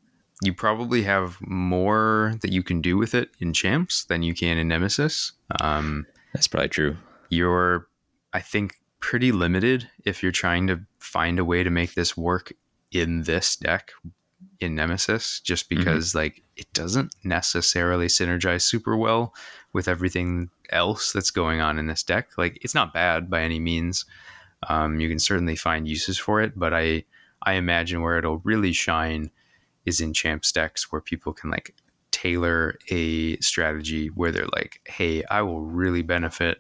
you probably have more that you can do with it in champs than you can in Nemesis. Um, that's probably true you're, I think, pretty limited if you're trying to find a way to make this work in this deck in Nemesis, just because like it doesn't necessarily synergize super well with everything else that's going on in this deck. Like it's not bad by any means. Um, you can certainly find uses for it, but I I imagine where it'll really shine is in champs decks where people can like tailor a strategy where they're like, hey, I will really benefit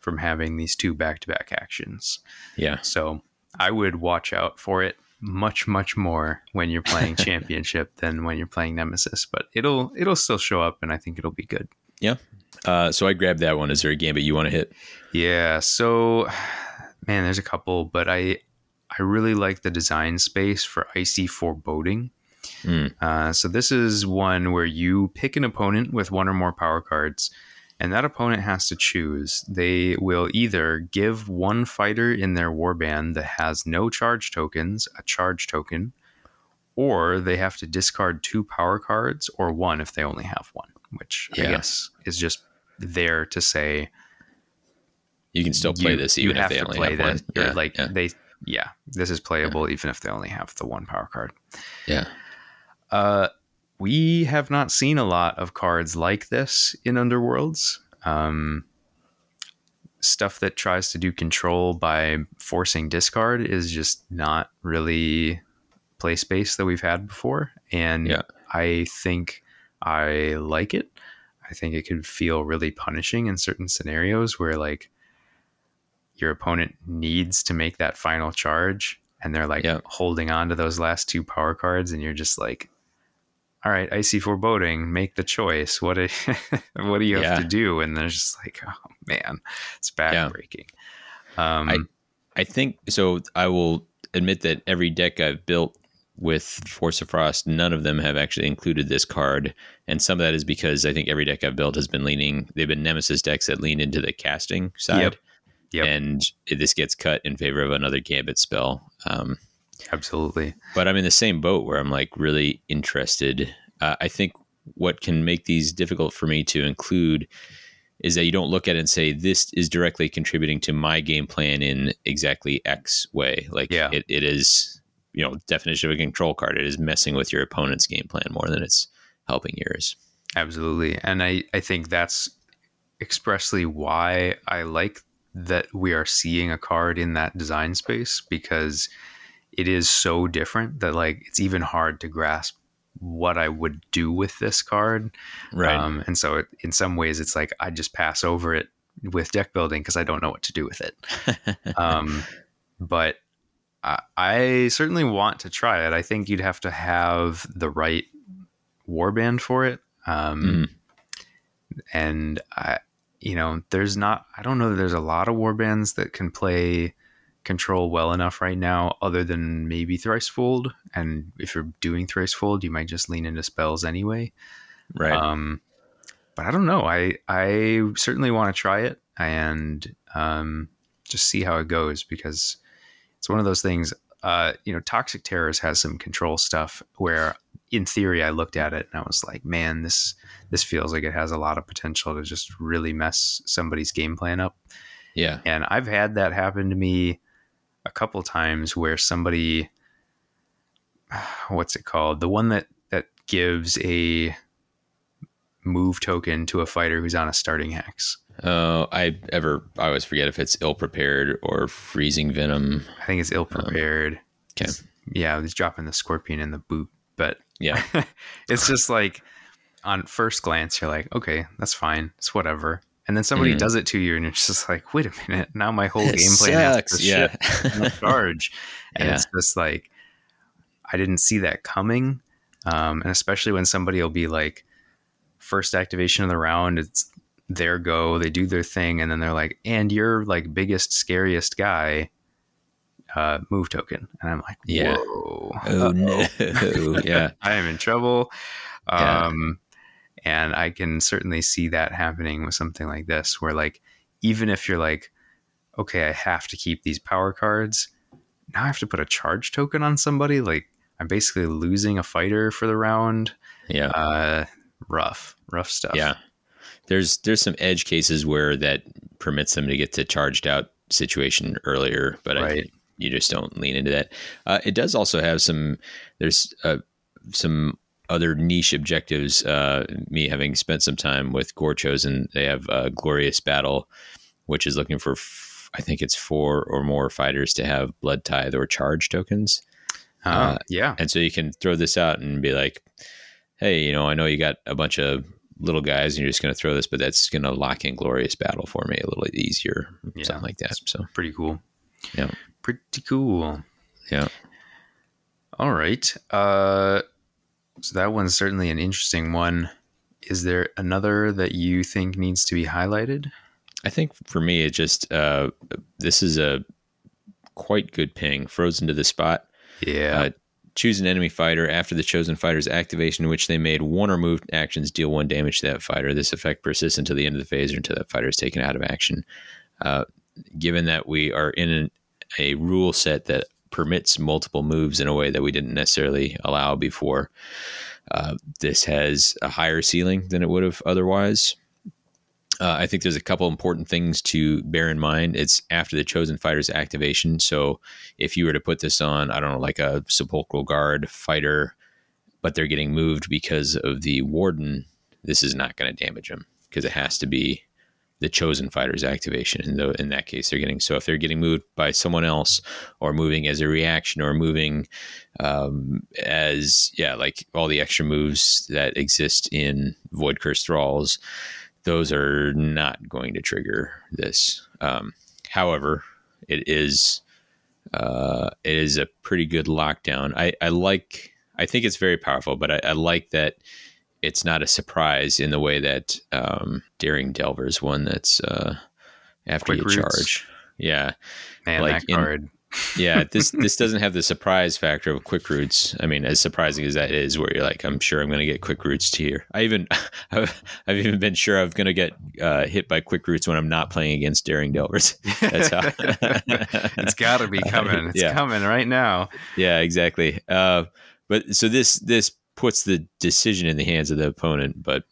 from having these two back to back actions. yeah So I would watch out for it much, much more when you're playing championship than when you're playing Nemesis. But it'll it'll still show up and I think it'll be good. Yeah. Uh, so i grabbed that one is there a gambit you want to hit Yeah, so man, there's a couple, but I I really like the design space for icy foreboding. Mm. Uh, so this is one where you pick an opponent with one or more power cards, and that opponent has to choose. They will either give one fighter in their warband that has no charge tokens a charge token, or they have to discard two power cards or one if they only have one, which I guess is just there to say you can still play you- this you even if they to only play have that. one yeah, like yeah, they, yeah, this is playable even if they only have the one power card. yeah. Uh, we have not seen a lot of cards like this in Underworlds. Um, stuff that tries to do control by forcing discard is just not really play space that we've had before, and Yeah. I think I like it. I think it could feel really punishing in certain scenarios where like your opponent needs to make that final charge and they're like holding on to those last two power cards and you're just like all right icy foreboding make the choice what do, what do you have to do and they're just like oh man it's backbreaking um I think so. I will admit that every deck I've built with Force of Frost, none of them have actually included this card, and some of that is because I think every deck I've built has been leaning. They've been Nemesis decks that lean into the casting side, Yep. Yep. and this gets cut in favor of another Gambit spell. Um, absolutely but I'm in the same boat where I'm like really interested. Uh, I think what can make these difficult for me to include is that you don't look at it and say this is directly contributing to my game plan in exactly X way. Like Yeah. it, it is, you know, definition of a control card. It is messing with your opponent's game plan more than it's helping yours. Absolutely. And I, I think that's expressly why I like that we are seeing a card in that design space because it is so different that like it's even hard to grasp what I would do with this card. Um, and so it, in some ways it's like I just pass over it with deck building because I don't know what to do with it. Um, but I, I certainly want to try it. I think you'd have to have the right warband for it. Um, Mhm. And I, you know, there's not. I don't know that there's a lot of warbands that can play control well enough right now, other than maybe Thricefold. And if you're doing Thricefold, you might just lean into spells anyway. right. Um, but I don't know. I I certainly want to try it and um, just see how it goes because it's one of those things. Uh, you know, Toxic Terrors has some control stuff where, in theory, I looked at it and I was like, man, this this feels like it has a lot of potential to just really mess somebody's game plan up. yeah. And I've had that happen to me a couple times where somebody what's it called? The one that that gives a move token to a fighter who's on a starting hex. Oh, I ever I always forget if it's ill prepared or freezing venom. I think it's um, ill prepared. Okay. Yeah, he's dropping the scorpion in the boot, but Yeah. it's just like on first glance you're like, okay, that's fine. It's whatever. And then somebody Mhm. does it to you and you're just like, wait a minute, now my whole It game plan has to yeah. shift and charge. And Yeah. it's just like I didn't see that coming. um, and especially when somebody will be like first activation of the round, it's their go, they do their thing, and then they're like, and your like biggest scariest guy. Uh, move token, and I'm like, Yeah. whoa, Oh no! yeah, I am in trouble. Yeah. And I can certainly see that happening with something like this, where like even if you're like, okay, I have to keep these power cards, now I have to put a charge token on somebody. Like I'm basically losing a fighter for the round. yeah. Uh, rough, rough stuff. Yeah. There's there's some edge cases where that permits them to get to charged out situation earlier, but I Right. think you just don't lean into that. Uh, it does also have some there's uh, some other niche objectives. Uh, me having spent some time with Gorechosen, they have uh, Glorious Battle, which is looking for f- I think it's four or more fighters to have Blood Tithe or Charge tokens. Uh, Uh, yeah. And so you can throw this out and be like, hey, you know, I know you got a bunch of little guys and you're just going to throw this, but that's going to lock in Glorious Battle for me a little easier, Yeah. something like that. So, Pretty cool. Yeah. Pretty cool. yeah. All right. Uh, so that one's certainly an interesting one. Is there another that you think needs to be highlighted? I think for me, it just, uh, this is a quite good ping. Frozen to the spot. Yeah. Uh, choose an enemy fighter after the chosen fighter's activation in which they made one or moved actions deal one damage to that fighter. This effect persists until the end of the phase or until that fighter is taken out of action. Uh, given that we are in an, a rule set that permits multiple moves in a way that we didn't necessarily allow before, uh, this has a higher ceiling than it would have otherwise. Uh, I think there's a couple important things to bear in mind. It's after the chosen fighter's activation. So if you were to put this on, I don't know, like a sepulchral guard fighter, but they're getting moved because of the warden, this is not going to damage them because it has to be the chosen fighter's activation. And though in that case, they're getting so if they're getting moved by someone else or moving as a reaction or moving um, as yeah, like all the extra moves that exist in Voidcursed Thralls, those are not going to trigger this. Um, however, it is uh, it is a pretty good lockdown. I, I like I think it's very powerful, but I, I like that it's not a surprise in the way that um, Daring Delver's one that's uh, after Quick you roots. charge. Yeah, Man, like that in- card. yeah. This this doesn't have the surprise factor of quick roots. I mean, as surprising as that is, where you're like, I'm sure I'm going to get quick roots to here. I even I've, I've even been sure I'm going to get uh, hit by quick roots when I'm not playing against Daring Delvers. That's how it's got to be coming. It's Yeah. coming right now. yeah, exactly. Uh, but so this this puts the decision in the hands of the opponent. But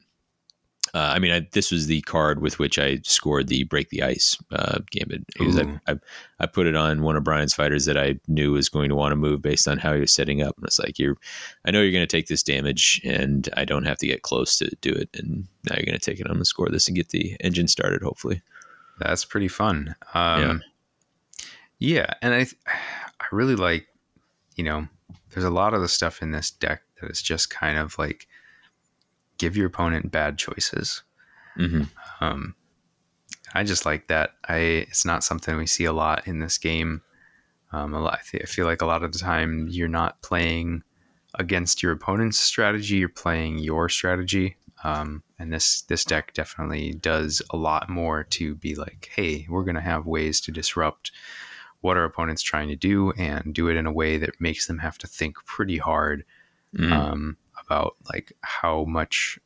uh, I mean, I, this was the card with which I scored the break the ice uh, gambit because I, I I put it on one of Brian's fighters that I knew was going to want to move based on how he was setting up, and it's like you're, I know you're going to take this damage, and I don't have to get close to do it, and now you're going to take it. I'm going to score this and get the engine started, hopefully. That's pretty fun. Um, yeah. and I, I really like, you know, there's a lot of the stuff in this deck that is just kind of like give your opponent bad choices. hmm Um, I just like that. I it's not something we see a lot in this game. Um, a lot, I feel like a lot of the time you're not playing against your opponent's strategy; you're playing your strategy. Um, and this this deck definitely does a lot more to be like, hey, we're gonna have ways to disrupt what our opponent's trying to do and do it in a way that makes them have to think pretty hard Mm. um, about like how much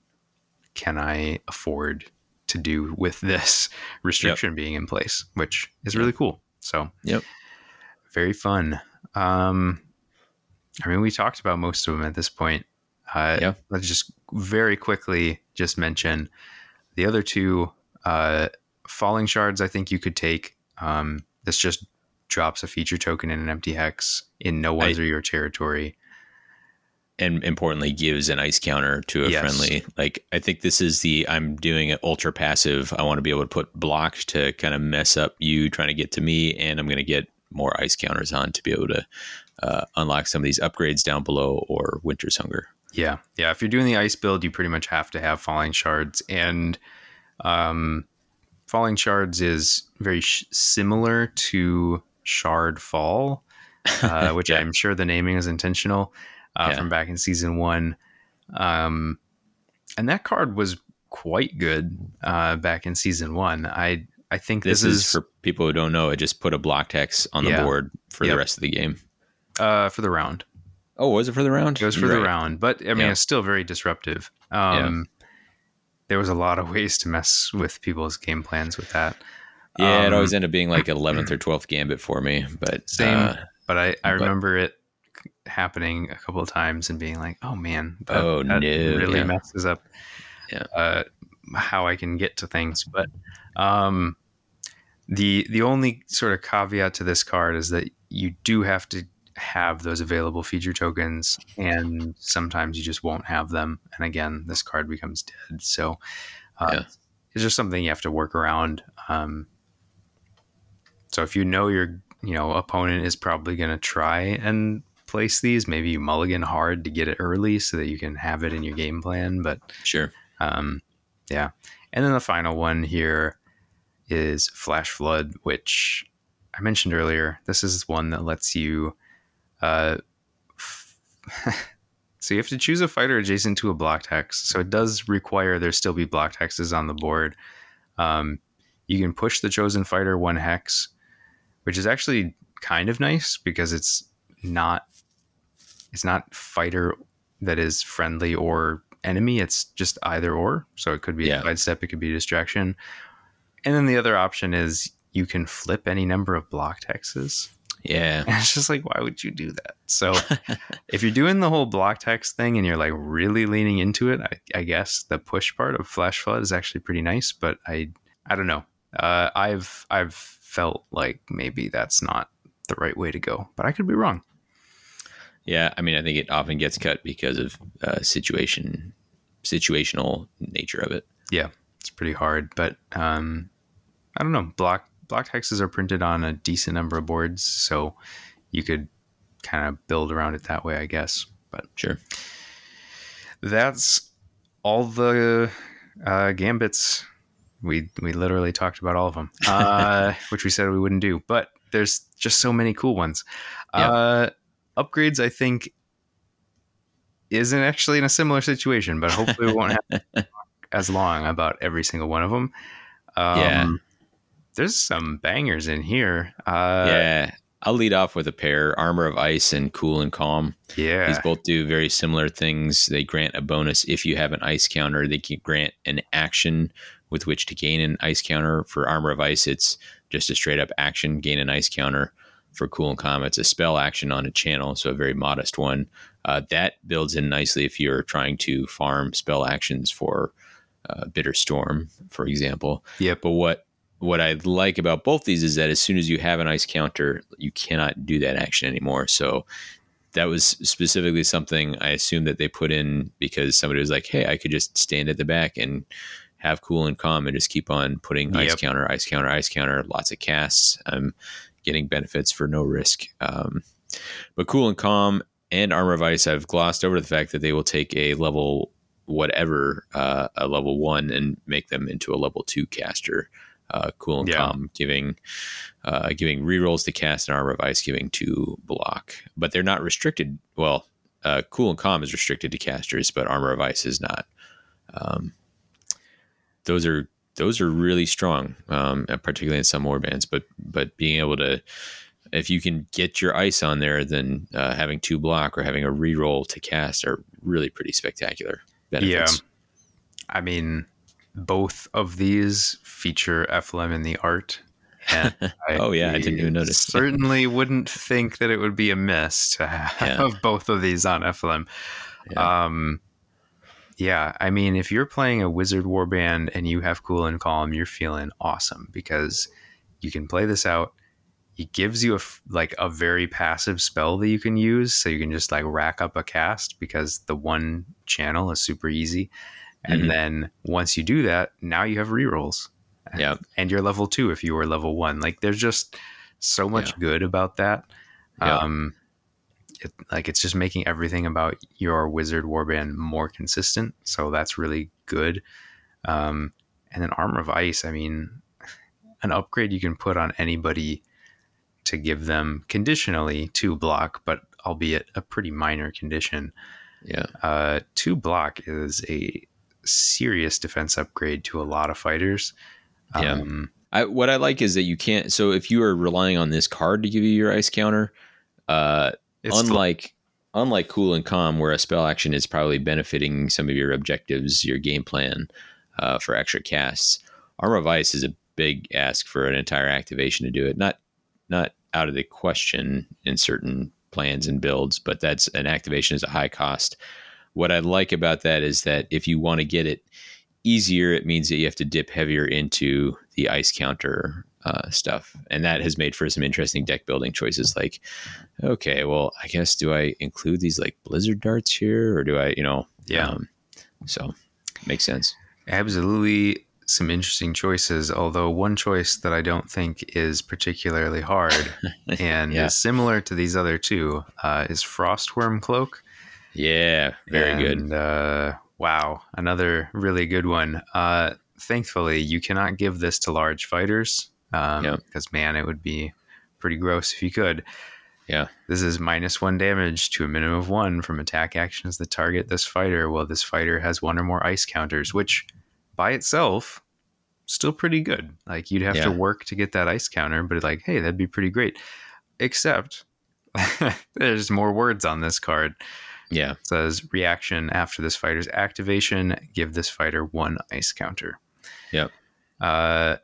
can I afford to do with this restriction being in place, which is really cool. So, Yep. very fun. Um, I mean, we talked about most of them at this point. Uh, Yeah. Let's just very quickly just mention the other two. Uh, falling shards, I think you could take. Um, this just drops a feature token in an empty hex in no one's I- or your territory. And importantly gives an ice counter to a Yes. friendly like i think this is the i'm doing it ultra passive i want to be able to put blocks to kind of mess up you trying to get to me and i'm going to get more ice counters on to be able to uh, unlock some of these upgrades down below or winter's hunger Yeah, yeah. If you're doing the ice build, you pretty much have to have falling shards, and um, falling shards is very sh- similar to shard fall, uh, which Yeah. I'm sure the naming is intentional. Uh, Yeah. from back in season one. Um, and that card was quite good uh, back in season one. I I think This, this, is, for people who don't know. It just put a block hex on the Yeah. board for Yep. the rest of the game. uh, for the round. Oh, was it for the round? It was for You're the round, but I mean, Yeah. it's still very disruptive. Um, There was a lot of ways to mess with people's game plans with that. Yeah, it Um, always ended up being like 11th or 12th gambit for me. But Same. uh, But I, I But- remember it happening a couple of times and being like, oh man, that, Oh, that no, really yeah. messes up Yeah. uh, how I can get to things. But um, the the only sort of caveat to this card is that you do have to have those available feature tokens, and sometimes you just won't have them. And again, this card becomes dead. So uh, Yeah. it's just something you have to work around. Um, so if you know your you know opponent is probably going to try and place these, maybe you mulligan hard to get it early so that you can have it in your game plan. But sure. um, yeah. And then the final one here is Flash Flood, which I mentioned earlier. This is one that lets you. Uh, so you have to choose a fighter adjacent to a block hex. So it does require there still be block hexes on the board. Um, you can push the chosen fighter one hex, which is actually kind of nice because it's not it's not fighter that is friendly or enemy. It's just either or. So it could be Yeah. a sidestep, it could be a distraction. And then the other option is you can flip any number of block hexes. Yeah. And it's just like, why would you do that? So if you're doing the whole block hex thing and you're like really leaning into it, I, I guess the push part of Flash Flood is actually pretty nice. But I, I don't know. Uh, I've I've felt like maybe that's not the right way to go, but I could be wrong. Yeah, I mean, I think it often gets cut because of uh, situation, situational nature of it. Yeah, it's pretty hard, but um, I don't know. Block block hexes are printed on a decent number of boards, so you could kind of build around it that way, I guess. But Sure. that's all the uh, gambits. We we literally talked about all of them, uh, which we said we wouldn't do. But there's just so many cool ones. Yeah. Uh, upgrades, I think, isn't actually in a similar situation, but hopefully we won't have as long about every single one of them. Um, Yeah. There's some bangers in here. Uh, yeah. I'll lead off with a pair Armor of Ice and Cool and Calm. Yeah. These both do very similar things. They grant a bonus if you have an ice counter. They can grant an action with which to gain an ice counter. For Armor of Ice, it's just a straight up action, gain an ice counter. For Cool and Calm, it's a spell action on a channel, so a very modest one. Uh, that builds in nicely if you're trying to farm spell actions for uh, Bitter Storm, for example. Yeah. But what what I like about both these is that as soon as you have an ice counter, you cannot do that action anymore. So that was specifically something I assumed that they put in because somebody was like, "Hey, I could just stand at the back and have cool and calm and just keep on putting ice Yep. counter, ice counter, ice counter, lots of casts. I'm getting benefits for no risk." Um, but cool and calm and armor of ice, I've glossed over the fact that they will take a level whatever uh, a level one and make them into a level two caster. Uh, cool and Yeah. calm, giving uh, giving rerolls to cast and armor of ice, giving to block. But they're not restricted. Well, uh, cool and calm is restricted to casters, but armor of ice is not. Um, those are those are really strong, um, particularly in some warbands. But but being able to, if you can get your ice on there, then uh, having two block or having a reroll to cast are really pretty spectacular benefits. I mean, both of these feature FLM in the art. And Oh, yeah, I didn't even notice. Certainly wouldn't think that it would be amiss to have Yeah. both of these on FLM. Yeah. Um, yeah, I mean, if you're playing a Wizard Warband and you have Cool and Calm, you're feeling awesome because you can play this out. It gives you a like a very passive spell that you can use, so you can just like rack up a cast because the one channel is super easy. And Mhm. then once you do that, now you have rerolls. Yeah. And you're level two if you were level one. Like there's just so much good about that. Yeah. Um, it, like it's just making everything about your wizard warband more consistent. So that's really good. Um, and then armor of ice. I mean, an upgrade you can put on anybody to give them conditionally two block, but albeit a pretty minor condition. Yeah. Uh, two block is a serious defense upgrade to a lot of fighters. Yeah. Um, I, what I like is that you can't. So if you are relying on this card to give you your ice counter, uh, it's unlike unlike cool and calm, where a spell action is probably benefiting some of your objectives, your game plan uh, for extra casts. Armor of Ice is a big ask for an entire activation to do it. Not not out of the question in certain plans and builds, but that's an activation is a high cost. What I like about that is that if you want to get it easier, it means that you have to dip heavier into the ice counter uh, stuff, and that has made for some interesting deck building choices. Like, okay, well, I guess do I include these like blizzard darts here, or do I, you know, Yeah. um, so makes sense. absolutely some interesting choices. Although one choice that I don't think is particularly hard and Yeah. is similar to these other two uh, is Frostworm Cloak. Yeah, very good. Uh, wow, another really good one. Uh, thankfully, you cannot give this to large fighters um, Yeah. because, man, it would be pretty gross if you could. Yeah, This is minus one damage to a minimum of one from attack actions that target this fighter while this fighter has one or more ice counters, which by itself, still pretty good. Like you'd have Yeah. to work to get that ice counter, but like, hey, that'd be pretty great. Except there's more words on this card. yeah, It says reaction after this fighter's activation, give this fighter one ice counter. Yep. Uh,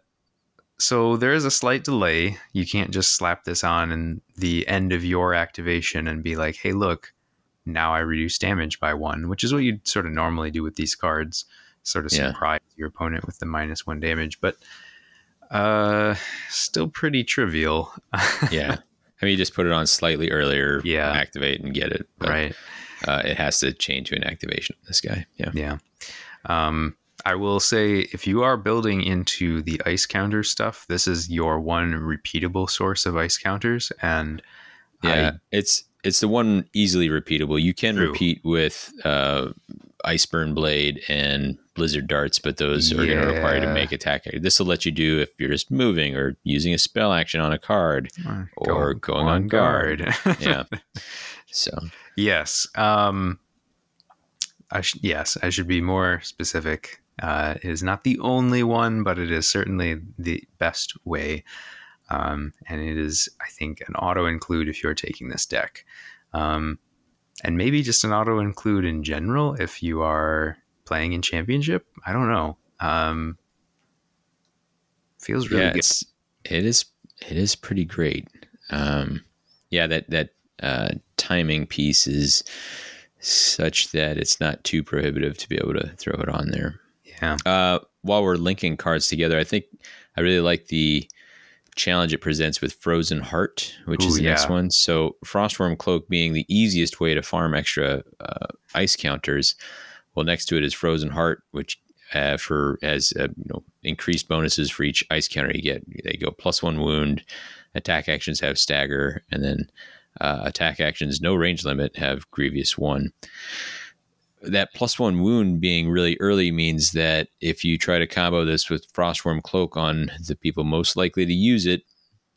so there is a slight delay. You can't just slap this on in the end of your activation and be like, hey, look, now I reduce damage by one, which is what you'd sort of normally do with these cards. Sort of Yeah. surprise your opponent with the minus one damage, but uh, still pretty trivial. yeah. I mean, you just put it on slightly earlier, Yeah. activate and get it. But, right. Uh, it has to change to an activation. This guy, yeah, Yeah. Um, I will say if you are building into the ice counter stuff, this is your one repeatable source of ice counters. And yeah. it's it's the one easily repeatable. You can True. repeat with uh, Iceburn Blade and Blizzard Darts, but those are going to require you to make attack. This will let you do if you're just moving or using a spell action on a card. I Or going on guard. Yeah. So yes. Um, I sh- yes, I should be more specific. Uh, it is not the only one, but it is certainly the best way. Um, and it is, I think, an auto include if you're taking this deck. Um, and maybe just an auto include in general if you are playing in championship. I don't know. Um, feels really yeah, good. it is it is pretty great. Um, yeah, that that uh, timing piece is such that it's not too prohibitive to be able to throw it on there. Yeah. Uh, while we're linking cards together, I think I really like the challenge it presents with Frozen Heart, which Ooh, is the next one. So Frostworm Cloak being the easiest way to farm extra uh, ice counters. Well, next to it is Frozen Heart, which uh, for has uh, you know increased bonuses for each ice counter you get. They go plus one wound. Attack actions have stagger, and then uh, attack actions no range limit have grievous one. That plus one wound being really early means that if you try to combo this with Frostworm Cloak on the people most likely to use it,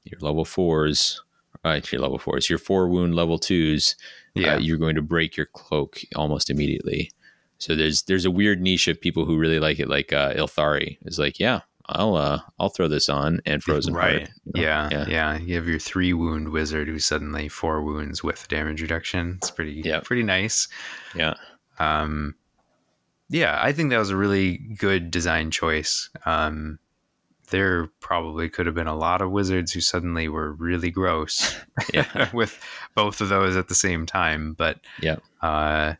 your level fours, uh, your level fours, your four wound level twos, Yeah. uh, you're going to break your cloak almost immediately. So there's there's a weird niche of people who really like it, like uh, Ylthari is like, yeah, I'll uh, I'll throw this on and Frozen right. Heart. you know? Yeah, yeah. yeah, You have your three wound wizard who's suddenly four wounds with damage reduction. It's pretty, Yeah. pretty nice. yeah, Um, yeah, I think that was a really good design choice. Um, there probably could have been a lot of wizards who suddenly were really gross with both of those at the same time, but Yeah. uh,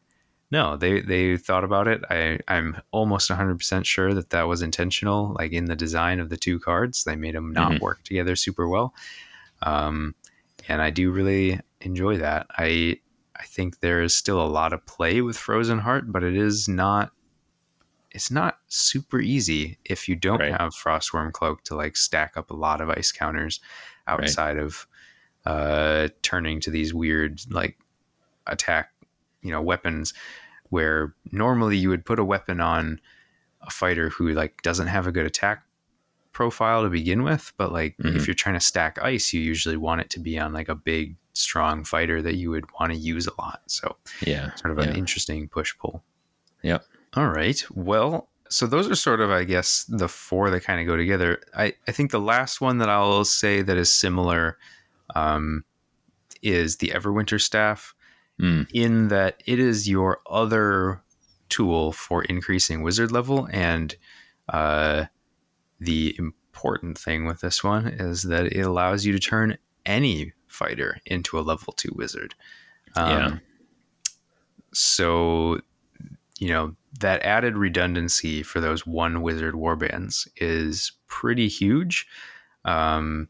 no, they they thought about it. I I'm almost 100 percent sure that that was intentional. Like in the design of the two cards, they made them not Mhm. work together super well. Um, and I do really enjoy that. I I think there is still a lot of play with Frozen Heart, but it is not. It's not super easy if you don't Right. have Frostworm Cloak to like stack up a lot of ice counters outside of uh, turning to these weird like attack, you know, weapons where normally you would put a weapon on a fighter who like doesn't have a good attack profile to begin with, but like Mhm. if you're trying to stack ice, you usually want it to be on like a big strong fighter that you would want to use a lot. So Yeah. sort of an interesting push pull. Yep. All right. Well, so those are sort of, I guess, the four that kind of go together. I, I think the last one that I'll say that is similar um, is the Everwinter staff, Mm. in that it is your other tool for increasing wizard level. And uh, the important thing with this one is that it allows you to turn any fighter into a level two wizard. Um, Yeah. So, you know, that added redundancy for those one wizard warbands is pretty huge. Um,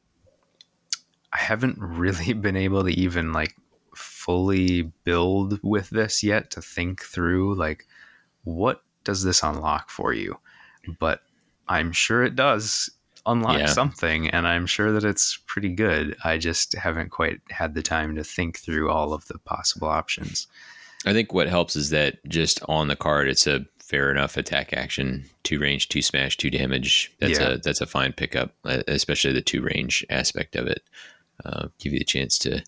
I haven't really been able to even like fully build with this yet to think through like what does this unlock for you but i'm sure it does unlock Yeah. something and i'm sure that it's pretty good i just haven't quite had the time to think through all of the possible options I think what helps is that just on the card, it's a fair enough attack action, two range, two smash, two damage. That's Yeah. a that's a fine pickup, especially the two range aspect of it. Uh, give you the chance to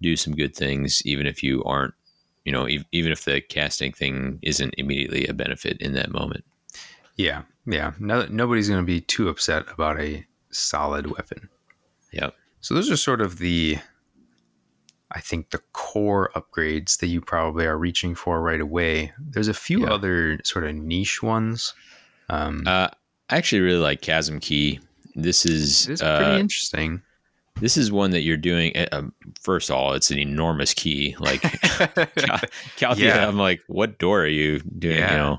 do some good things, even if you aren't, you know, even if the casting thing isn't immediately a benefit in that moment. yeah yeah no, nobody's going to be too upset about a solid weapon Yep. So those are sort of the I think the core upgrades that you probably are reaching for right away. There's a few Yeah. other sort of niche ones. Um, Uh, I actually really like Chasm Key. This is it's pretty uh, interesting. this is one that you're doing. uh, Um, first of all, it's an enormous key. Like Cal- Calthea, Yeah. I'm like, what door are you doing? Yeah. You know,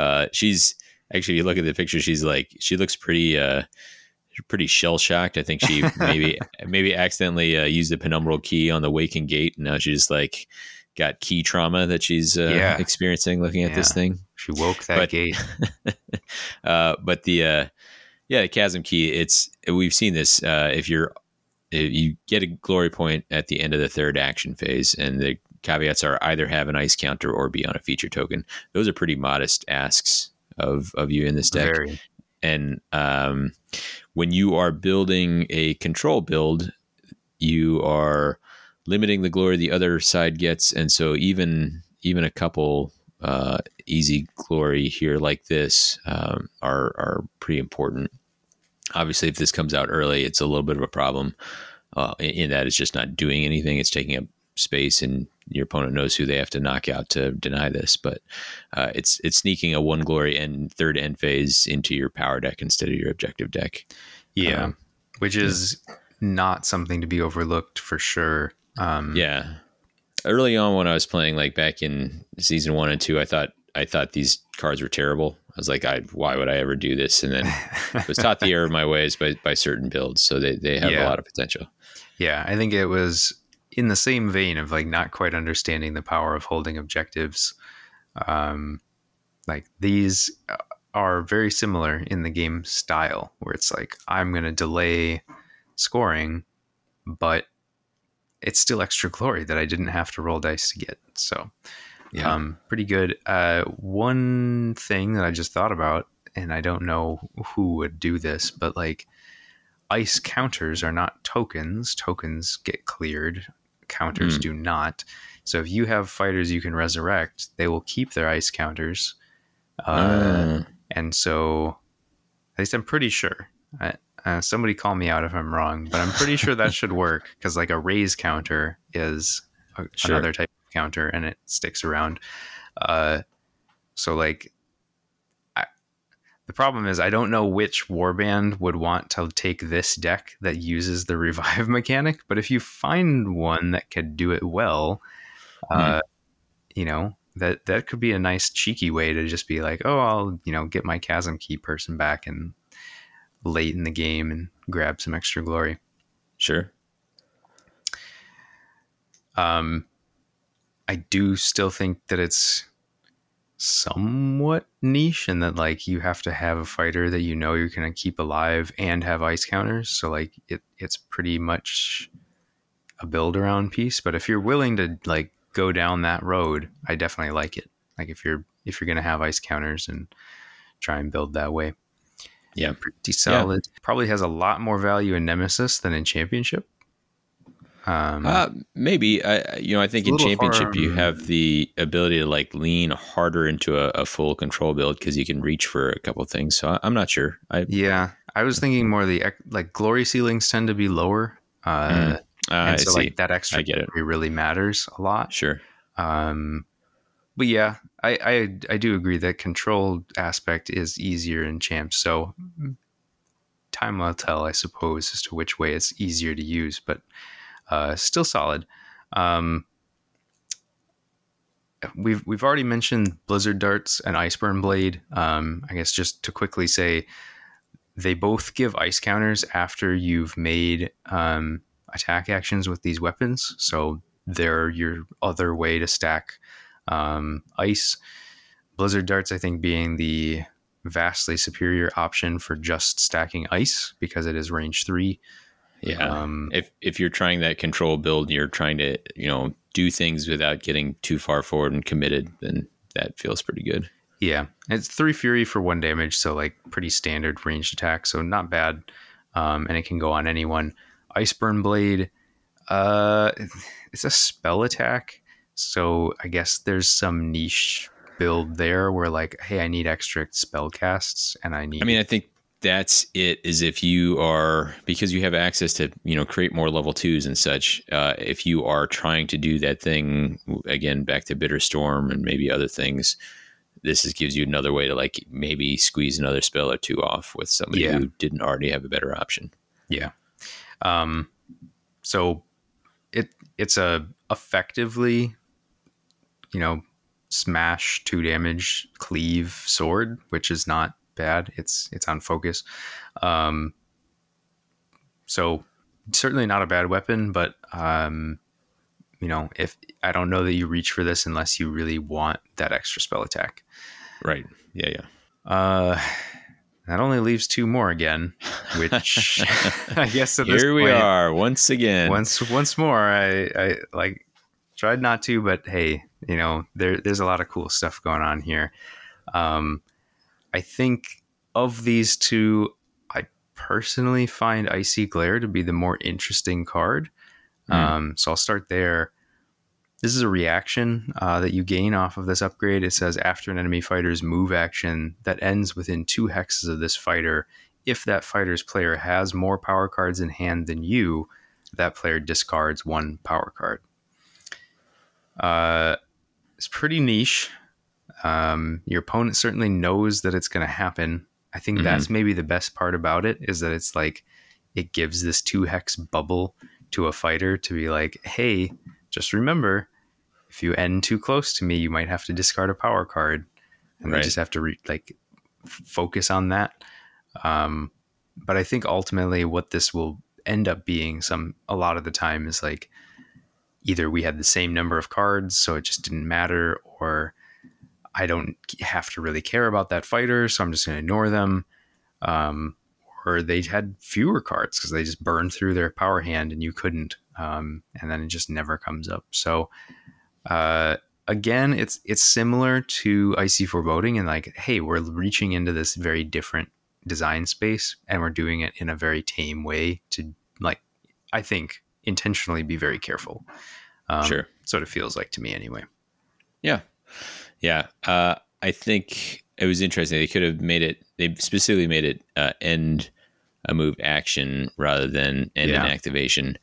uh, she's actually, if you look at the picture, she's like, she looks pretty, uh, pretty shell shocked. I think she maybe, maybe accidentally uh, used the penumbral key on the waking gate. And now she's just like got key trauma that she's uh, Yeah. experiencing looking at this thing. she woke that but- gate. uh, but the uh, yeah, the chasm key. It's we've seen this. Uh, if you're if you get a glory point at the end of the third action phase, and the caveats are either have an ice counter or be on a feature token. Those are pretty modest asks of of you in this deck. Very. And um, when you are building a control build, you are limiting the glory the other side gets, and so even even a couple uh, easy glory here like this um, are are pretty important. Obviously, if this comes out early, it's a little bit of a problem uh, in, that it's just not doing anything. It's taking up space, and your opponent knows who they have to knock out to deny this. But uh, it's it's sneaking a one glory and third end phase into your power deck instead of your objective deck. Yeah. Um, Which is not something to be overlooked for sure. Um, Yeah. Early on when I was playing like back in season 1 and 2, I thought I thought these cards were terrible. I was like, I why would I ever do this? And then I was taught the error of my ways by, by certain builds. So they, they have a lot of potential. Yeah, I think it was in the same vein of like not quite understanding the power of holding objectives. Um, like these are very similar in the game style, where it's like I'm going to delay scoring, but it's still extra glory that I didn't have to roll dice to get. So, Yeah. um, pretty good. Uh, one thing that I just thought about, and I don't know who would do this, but like ice counters are not tokens. Tokens get cleared. Counters Hmm. do not. So if you have fighters you can resurrect, they will keep their ice counters. Uh, Uh, and so, at least I'm pretty sure. I, uh, somebody call me out if I'm wrong, but I'm pretty sure that should work because like a raise counter is a, Sure. another type of counter and it sticks around. Uh, so like, the problem is I don't know which warband would want to take this deck that uses the revive mechanic, but if you find one that could do it well, uh, you know that that could be a nice cheeky way to just be like, oh, I'll you know get my chasm key person back and late in the game and grab some extra glory. sure. Um, I do still think that it's somewhat niche and that like you have to have a fighter that you know you're gonna keep alive and have ice counters. So like it it's pretty much a build around piece. But if you're willing to like go down that road, I definitely like it. Like if you're if you're gonna have ice counters and try and build that way. Yeah. Pretty solid. Probably has a lot more value in Nemesis than in Championship. Um, Uh, maybe I, you know, I think in championship you have the ability to like lean harder into a, a full control build because you can reach for a couple things. So I, I'm not sure. I yeah, I was thinking more the like glory ceilings tend to be lower, uh, Mm, uh, I and so see. like that extra I get it. really matters a lot. sure. Um, but yeah, I, I I do agree that control aspect is easier in champs. So time will tell, I suppose, as to which way it's easier to use, but uh, still solid. Um, we've we've already mentioned Blizzard Darts and Iceburn Blade. Um, I guess just to quickly say, they both give ice counters after you've made um, attack actions with these weapons. So they're your other way to stack um, ice. Blizzard Darts, I think, being the vastly superior option for just stacking ice because it is range three. Yeah. Um, if if you're trying that control build, you're trying to you know do things without getting too far forward and committed, then that feels pretty good. Yeah, it's three fury for one damage, so like pretty standard ranged attack, so not bad. Um, and it can go on anyone. Iceburn blade, uh, it's a spell attack, so I guess there's some niche build there where like, hey, I need extra spell casts, and I need. I mean, I think that's it. Is if you are because you have access to you know create more level twos and such. Uh, if you are trying to do that thing again, back to bitter storm and maybe other things, this is, gives you another way to like maybe squeeze another spell or two off with somebody Yeah. who didn't already have a better option. Yeah. Um, so it it's a effectively, you know, smash two damage cleave sword, which is not bad. It's it's on focus. Um, so certainly not a bad weapon, but um, you know, if I don't know that you reach for this unless you really want that extra spell attack. Right. Yeah. Yeah. Uh, that only leaves two more again, which I guess at this Here we point, are once again. once once more I, I like tried not to but hey you know there there's a lot of cool stuff going on here um i think of these two i personally find icy glare to be the more interesting card Hmm. um so i'll start there this is a reaction uh, that you gain off of this upgrade it says after an enemy fighter's move action that ends within two hexes of this fighter if that fighter's player has more power cards in hand than you that player discards one power card. Uh, it's pretty niche. Um, your opponent certainly knows that it's going to happen. I think Mhm. that's maybe the best part about it is that it's like it gives this two hex bubble to a fighter to be like, hey, just remember, if you end too close to me, you might have to discard a power card, and Right. they just have to re- like f- focus on that. Um, but I think ultimately what this will end up being some a lot of the time is like either we had the same number of cards so it just didn't matter or I don't have to really care about that fighter so I'm just going to ignore them um, or they had fewer cards because they just burned through their power hand and you couldn't um, and then it just never comes up so uh, again it's it's similar to icy foreboding and like hey we're reaching into this very different design space and we're doing it in a very tame way to like i think intentionally be very careful um, Sure. what it feels like to me anyway Yeah. Yeah. Uh, I think it was interesting. They could have made it, they specifically made it uh, end a move action rather than end Yeah. an activation.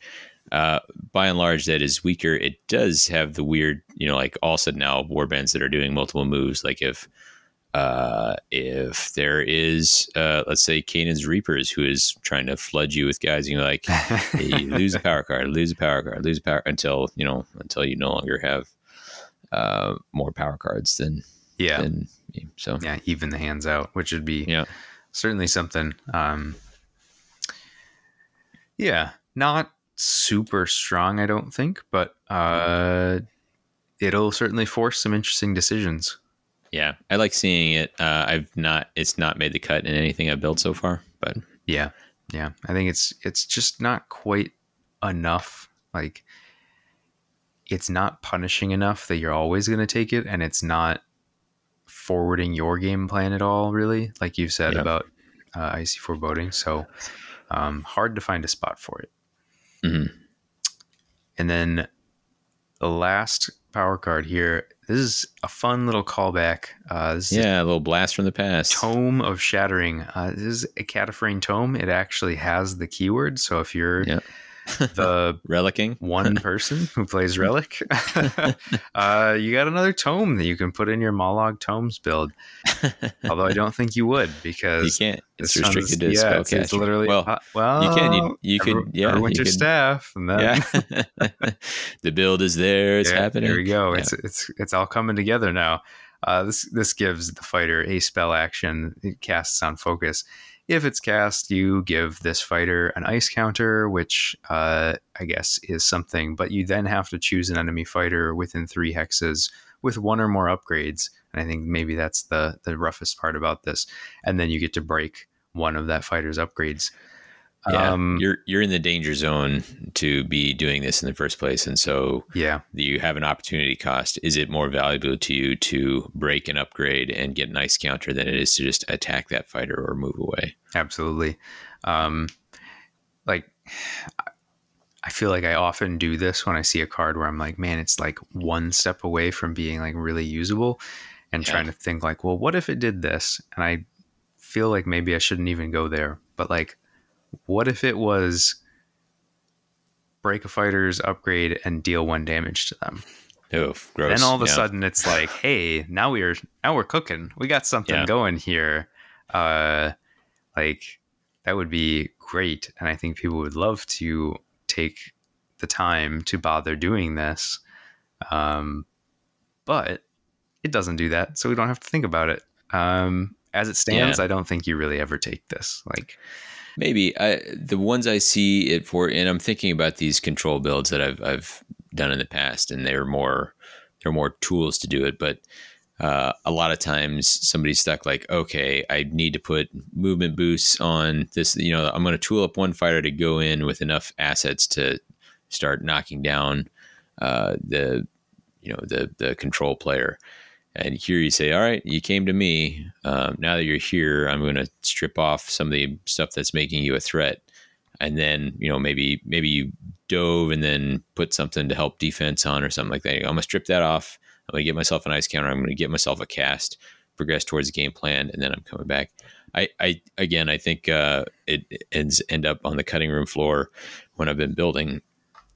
Uh, by and large, that is weaker. It does have the weird, you know, like all of a sudden now warbands that are doing multiple moves. Like if, uh, if there is, uh, let's say, Kainan's Reapers, who is trying to flood you with guys, and you're like, hey, you lose a power card, lose a power card, lose a power until you know until you no longer have uh, more power cards than yeah than. So yeah even the hands out which would be yeah, certainly something um yeah not super strong i don't think but uh it'll certainly force some interesting decisions yeah, I like seeing it. Uh, I've not it's not made the cut in anything I've built so far, but Yeah. Yeah. I think it's it's just not quite enough. Like it's not punishing enough that you're always going to take it and it's not forwarding your game plan at all really like you've said Yeah. about uh, icy foreboding so um, hard to find a spot for it Mhm. And then the last power card here. This is a fun little callback. Uh, Yeah, a little blast from the past. Tome of Shattering. Uh, this is a Katophrane tome. It actually has the keyword. So if you're Yeah. The Relicking. one person who plays Relic, uh, you got another tome that you can put in your Mollog Tomes build. Although I don't think you would because you can't. It's restricted to yeah, it's, literally well, uh, well you can. You, you Every- could. Yeah. You could, staff, and then yeah. the build is there. It's Yeah, happening. There we go. Yeah. It's it's it's all coming together now. Uh, this this gives the fighter a spell action. It casts on focus. If it's cast, you give this fighter an ice counter, which uh, I guess is something. But you then have to choose an enemy fighter within three hexes with one or more upgrades. And I think maybe that's the the roughest part about this. And then you get to break one of that fighter's upgrades. Yeah, Um, you're you're in the danger zone to be doing this in the first place, and so yeah. you have an opportunity cost. Is it more valuable to you to break an upgrade and get an ice counter than it is to just attack that fighter or move away? absolutely um like i feel like i often do this when i see a card where i'm like man it's like one step away from being like really usable and Yeah. trying to think like well what if it did this and i feel like maybe i shouldn't even go there but like what if it was break a fighter's upgrade and deal one damage to them Oh, gross. then all of a Yeah. sudden it's like hey now we're now we're cooking we got something Yeah. going here uh like that would be great and i think people would love to take the time to bother doing this um but it doesn't do that so we don't have to think about it um as it stands i don't think you really ever take this like Maybe I, the ones I see it for, and I'm thinking about these control builds that I've I've done in the past, and they're more they're more tools to do it. But uh, a lot of times somebody's stuck like, okay, I need to put movement boosts on this. You know, I'm going to tool up one fighter to go in with enough assets to start knocking down uh, the you know the the control player. And here you say, all right, you came to me. Um, now that you're here, I'm going to strip off some of the stuff that's making you a threat. And then, you know, maybe maybe you dove and then put something to help defense on or something like that. I'm going to strip that off. I'm going to get myself an ice counter. I'm going to get myself a cast, progress towards the game plan, and then I'm coming back. I, I again, I think uh, it ends end up on the cutting room floor when I've been building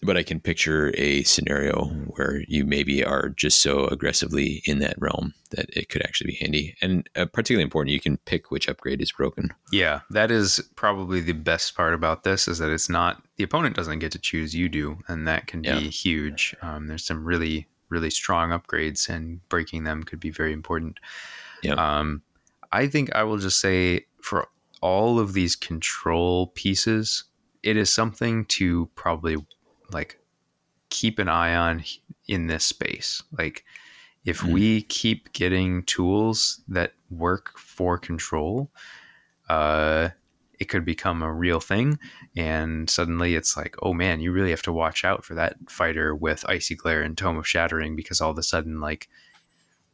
but I can picture a scenario where you maybe are just so aggressively in that realm that it could actually be handy. And uh, particularly important, you can pick which upgrade is broken. yeah that is probably the best part about this is that it's not the opponent doesn't get to choose you do and that can Yeah. be huge um, there's some really really strong upgrades and breaking them could be very important Yeah. um, i think i will just say for all of these control pieces it is something to probably like keep an eye on in this space like if Mm. we keep getting tools that work for control uh, it could become a real thing. And suddenly it's like, oh man, you really have to watch out for that fighter with Icy Glare and Tome of Shattering because all of a sudden, like,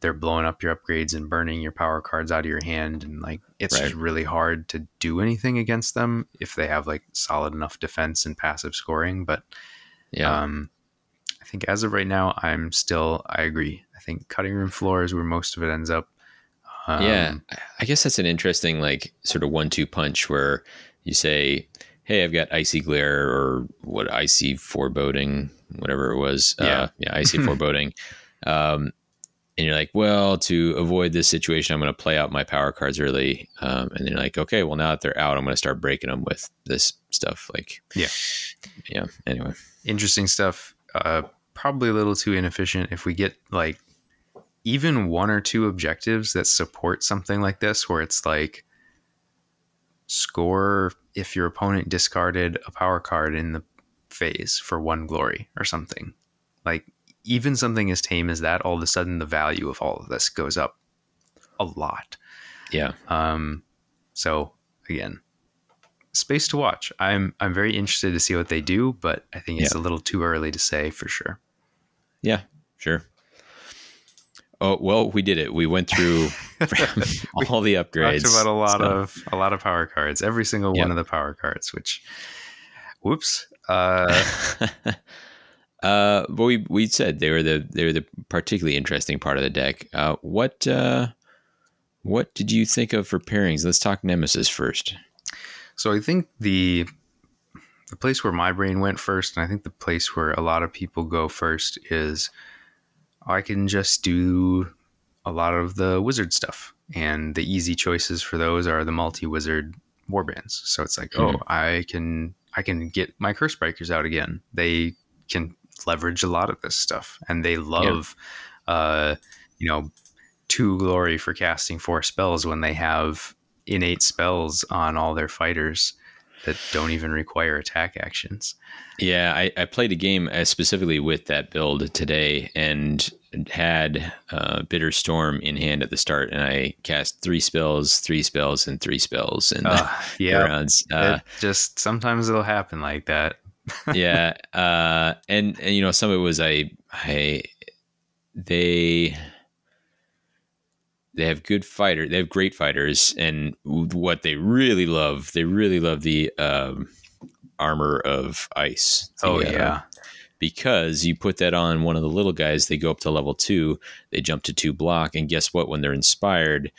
they're blowing up your upgrades and burning your power cards out of your hand. And like, it's just Right. really hard to do anything against them if they have like solid enough defense and passive scoring. But Yeah. um, I think as of right now, I'm still, I agree. I think cutting room floor is where most of it ends up. Um, yeah. I- guess that's an interesting, like, sort of one two punch where you say, hey, I've got Icy Glare or what, Icy Foreboding, whatever it was. Yeah. Uh, yeah, Icy Foreboding. Um, and you're like, well, to avoid this situation, I'm going to play out my power cards early. Um, and then you're like, okay, well, now that they're out, I'm going to start breaking them with this stuff. Like, Yeah. yeah. Anyway, interesting stuff. Uh, probably a little too inefficient if we get like even one or two objectives that support something like this, where it's like score if your opponent discarded a power card in the phase for one glory or something. Like even something as tame as that, all of a sudden the value of all of this goes up a lot. yeah. Um, so again, space to watch. I'm I'm very interested to see what they do, but I think it's a little too early to say for sure. Yeah, sure. Oh well, we did it. We went through all the upgrades. Talked about a lot So, of a lot of power cards, every single Yep. one of the power cards. Which, whoops. Uh, Uh, but we we said they were the they were the particularly interesting part of the deck. Uh, what uh, what did you think of for pairings? Let's talk Nemesis first. So I think the the place where my brain went first, and I think the place where a lot of people go first is I can just do a lot of the wizard stuff, and the easy choices for those are the multi wizard warbands. So it's like, Mhm. oh, I can I can get my Cursebreakers out again. They can leverage a lot of this stuff, and they love, uh, you know, two glory for casting four spells when they have innate spells on all their fighters that don't even require attack actions. Yeah, I, I played a game uh, specifically with that build today and had uh, Bitter Storm in hand at the start, and I cast three spells, three spells, and three spells in the Uh, yeah, rounds. Uh, it just sometimes it'll happen like that. yeah, uh, and, and you know some of it was I I they they have good fighter they have great fighters and what they really love they really love the um, armor of ice. The, Oh uh, yeah, because you put that on one of the little guys, they go up to level two, they jump to two block, and guess what? When they're inspired,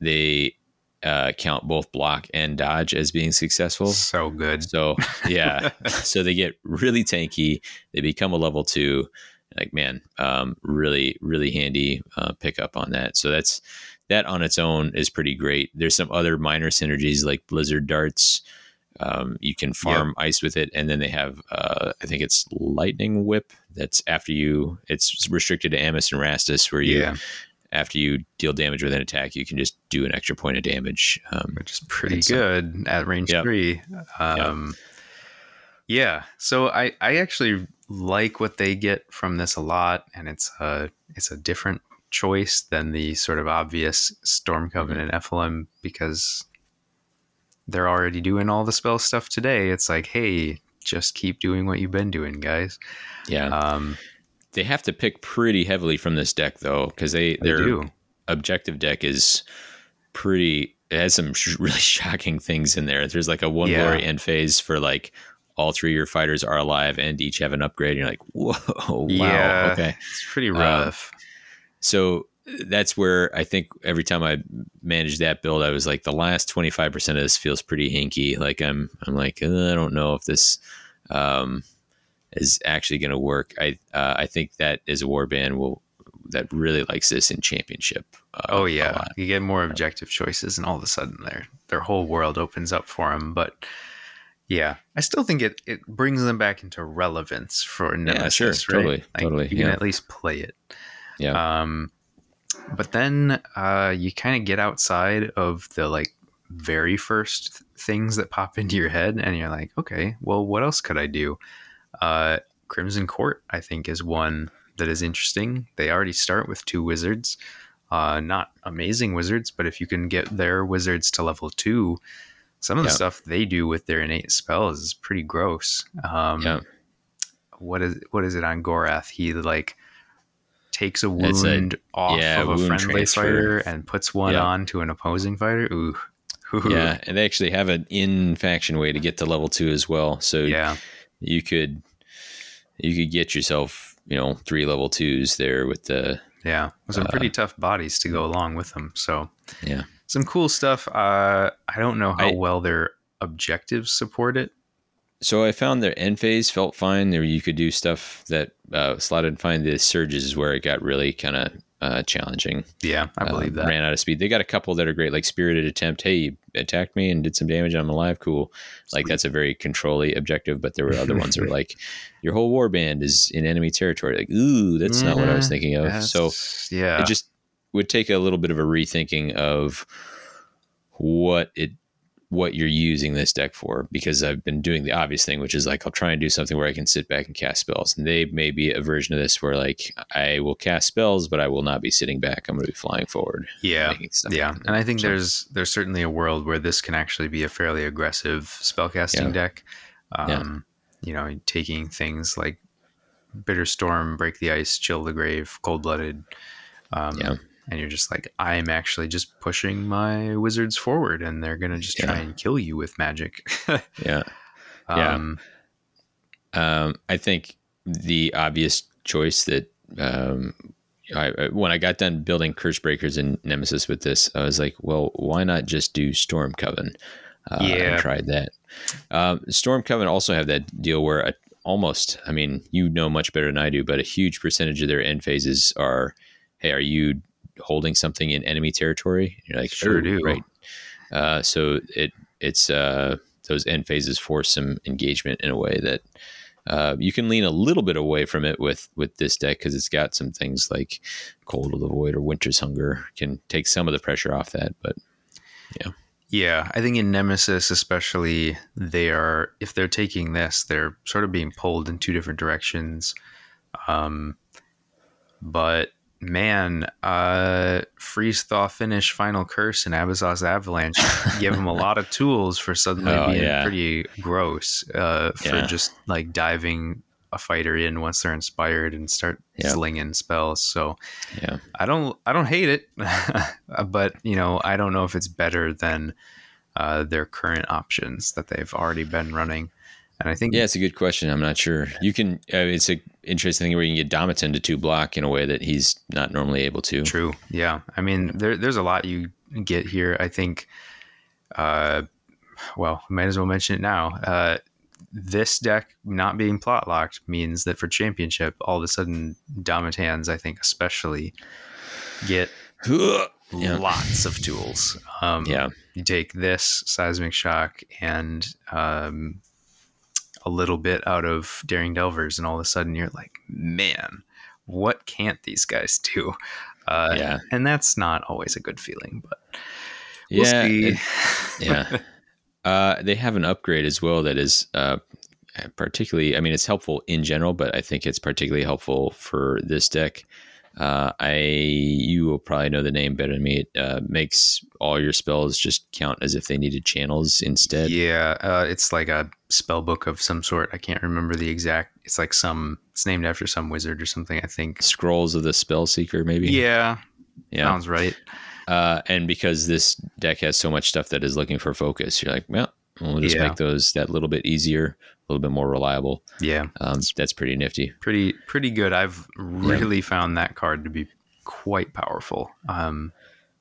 they uh, count both block and dodge as being successful. so good. So yeah, so they get really tanky. They become a level two. Like man, um, really, really handy uh, pickup on that. So that's that on its own is pretty great. There's some other minor synergies like Blizzard darts. Um, you can farm ice with it, and then they have uh, I think it's Lightning Whip. That's after you. It's restricted to Ammis and Rastus, where you Yeah, after you deal damage with an attack, you can just do an extra point of damage. Um, which is pretty good at range Yep. three. Um, Yeah, so I I actually like what they get from this a lot, and it's a it's a different choice than the sort of obvious Stormcoven and Ephilim because they're already doing all the spell stuff today. It's like, hey, just keep doing what you've been doing, guys. yeah, Um, they have to pick pretty heavily from this deck though, because they they their do. objective deck is pretty. It has some sh- really shocking things in there. There's like a one Yeah. glory end phase for like all three of your fighters are alive and each have an upgrade. And you're like, whoa, wow, Yeah. okay. It's pretty Um, rough. So that's where I think every time I managed that build, I was like, the last 25% of this feels pretty hinky. Like I'm, I'm like, "Uh, I don't know if this um, is actually going to work. I, uh, I think that is a warband will that really likes this in championship. Uh, oh yeah, you get more objective choices, and all of a sudden their their whole world opens up for them. But yeah, I still think it it brings them back into relevance for Nemesis. sure, right? totally, Like, totally, You can yeah. at least play it. Yeah. Um, but then uh, you kind of get outside of the like very first th- things that pop into your head, and you're like, okay, well, what else could I do? Uh, Crimson Court, I think, is one that is interesting. They already start with two wizards, uh, not amazing wizards, but if you can get their wizards to level two, some of the stuff they do with their innate spells is pretty gross. Um, Yeah. What is what is it on Gorath? He like takes a It's a- wound off yeah, of a friendly transfer. fighter and puts one on to an opposing fighter. Ooh. Ooh. Yeah, and they actually have an in faction way to get to level two as well. So Yeah. you could you could get yourself you know three level twos there with the Yeah. Some pretty tough bodies to go along with them. So yeah some cool stuff. Uh, I don't know how I- well their objectives support it. so i found their end phase felt fine. There you could do stuff that uh slotted fine. The surges is where it got really kind of uh challenging. Yeah, I believe Uh, that. ran out of speed. They got a couple that are great like spirited attempt. Hey you attacked me and did some damage. I'm alive. Cool. Like Sweet. that's a very controlly objective but there were other ones that were like your whole warband is in enemy territory. Like ooh that's not what i was Mhm. thinking of. So yeah, it just would take a little bit of a rethinking of what it what you're using this deck for because I've been doing the obvious thing which is like I'll try and do something where I can sit back and cast spells and they may be a version of this where like I will cast spells but I will not be sitting back I'm going to be flying forward yeah, yeah. And I think So, there's there's certainly a world where this can actually be a fairly aggressive spellcasting Yeah. deck. Um, Yeah. You know, taking things like Bitter Storm, Break the Ice, Chill the Grave, Cold Blooded. Um, Yeah. And you're just like, I'm actually just pushing my wizards forward, and they're gonna just try Yeah. and kill you with magic. yeah Yeah. um, um, I think the obvious choice that um, I, I, when I got done building Cursebreakers and nemesis with this, I was like, well, why not just do Stormcoven? Uh, Yeah. I tried that. Um, Stormcoven also have that deal where a, almost, I mean, you know much better than I do, but a huge percentage of their end phases are, hey, are you holding something in enemy territory? You're like, Sure "Oh, do." Right. Uh, so it it's uh, those end phases force some engagement in a way that uh, you can lean a little bit away from it with with this deck because it's got some things like Cold of the Void or Winter's Hunger can take some of the pressure off that. But yeah, Yeah, I think in Nemesis, especially, they are if they're taking this, they're sort of being pulled in two different directions. Um, but man, uh, freeze thaw finish final curse and Abyssos avalanche give them a lot of tools for suddenly Oh, being yeah. pretty gross. Uh, for Yeah. just like diving a fighter in once they're inspired and start Yeah. slinging spells. So yeah, I don't I don't hate it, but you know I don't know if it's better than uh, their current options that they've already been running. And I think yeah, it's a good question. I'm not sure. You can. Uh, it's an interesting thing where you can get Domitan to two block in a way that he's not normally able to. true. Yeah, I mean there there's a lot you get here. I think. Uh, well, might as well mention it now. Uh, this deck not being plot locked means that for championship, all of a sudden Domitans, I think especially, get Yeah. lots of tools. Um, Yeah, you take this seismic shock and um, a little bit out of daring delvers and all of a sudden you're like man what can't these guys do uh, Yeah. and that's not always a good feeling but we'll yeah, it- yeah. Uh, they have an upgrade as well that is uh, particularly. I mean, it's helpful in general, but I think it's particularly helpful for this deck. Uh, I you will probably know the name better than me. It uh, makes all your spells just count as if they needed channels instead. yeah uh, it's like a spell book of some sort i can't remember the exact it's like some it's named after some wizard or something i think Scrolls of the Spell Seeker, maybe. yeah, yeah. sounds right Uh, and because this deck has so much stuff that is looking for focus, you're like, well, we'll just Yeah. make those that little bit easier, a little bit more reliable. yeah Um, that's pretty nifty. pretty pretty good. I've really found that card to be quite powerful. Um,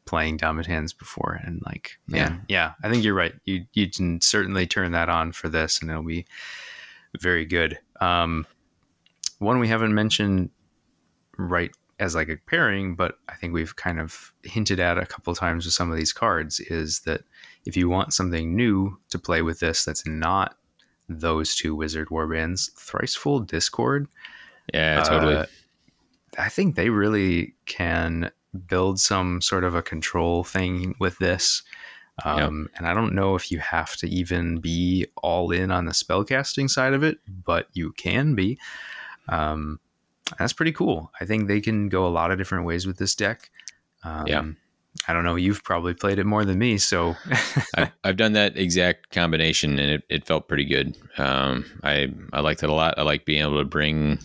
playing Domitans before, and like, man, yeah. I think you're right. You you can certainly turn that on for this, and it'll be very good. Um, one we haven't mentioned right as like a pairing, but I think we've kind of hinted at a couple times with some of these cards is that if you want something new to play with this that's not those two wizard warbands, Thricefold Discord Yeah, totally. uh, I think they really can build some sort of a control thing with this. Um, And I don't know if you have to even be all in on the spellcasting side of it, but you can be. Um, that's pretty cool. I think they can go a lot of different ways with this deck. Um, Yeah. I don't know. You've probably played it more than me, so I've, I've done that exact combination and it, it felt pretty good. Um, I I liked it a lot. I like being able to bring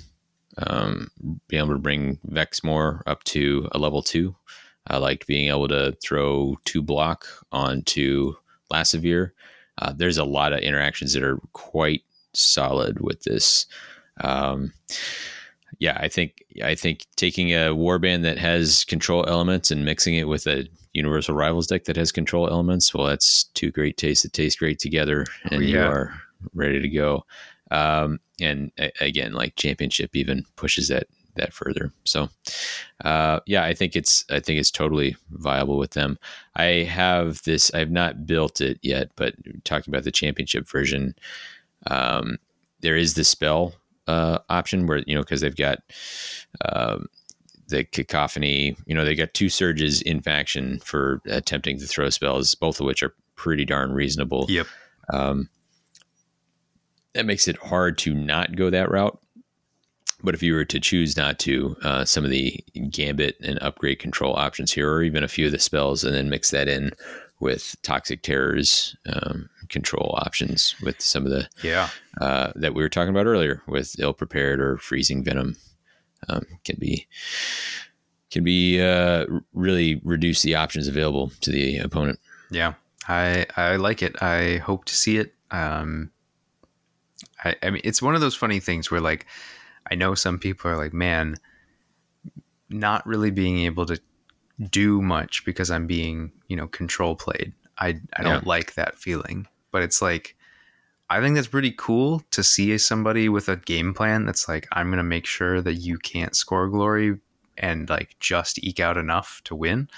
um, being able to bring Vexmor up to a level two. I liked being able to throw two block onto Lassavir. Uh, there's a lot of interactions that are quite solid with this. Um, yeah, I think I think taking a warband that has control elements and mixing it with a universal rivals deck that has control elements, well, that's two great tastes that taste great together, and you yeah. are ready to go. Um, and a- again, like championship even pushes that that further. So, uh, yeah, I think it's I think it's totally viable with them. I have this. I have not built it yet, but talking about the championship version, um, there is the spell uh, option where you know because they've got um, the cacophony. You know they got two surges in faction for attempting to throw spells, both of which are pretty darn reasonable. yep. Um, that makes it hard to not go that route. But if you were to choose not to, uh, some of the gambit and upgrade control options here, or even a few of the spells, and then mix that in with toxic terrors um, control options with some of the Yeah. uh, that we were talking about earlier with ill prepared or freezing venom um, can be can be uh, really reduce the options available to the opponent. Yeah, I I like it. I hope to see it. Um, I, I mean, it's one of those funny things where like I know some people are like, man, not really being able to do much because I'm being, you know, control played. I I don't Yeah. like that feeling. But it's like I think that's pretty cool to see somebody with a game plan that's like I'm going to make sure that you can't score glory and like just eke out enough to win.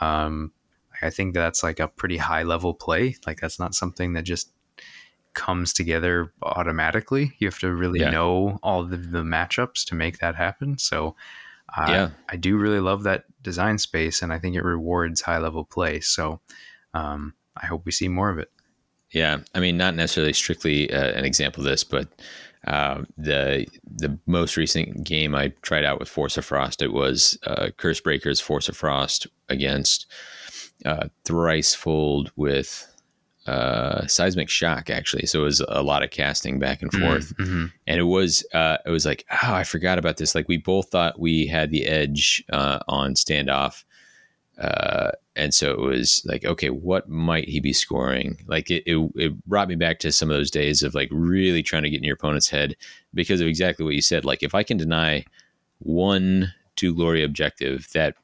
Um I think that's like a pretty high level play. Like that's not something that just comes together automatically. You have to really Yeah. know all the, the matchups to make that happen. So uh, Yeah. I do really love that design space, and I think it rewards high level play. So um, I hope we see more of it. Yeah, I mean, not necessarily strictly uh, an example of this, but uh, the the most recent game I tried out with Force of Frost, it was uh, Cursebreakers Force of Frost against uh, Thricefold with uh, Seismic Shock, actually. So it was a lot of casting back and forth, Mm-hmm. and it was uh, it was like, oh, I forgot about this. Like we both thought we had the edge uh, on standoff. Uh, and so it was like, okay, what might he be scoring? Like it, it, it brought me back to some of those days of like really trying to get in your opponent's head because of exactly what you said. Like if I can deny one two glory objective, that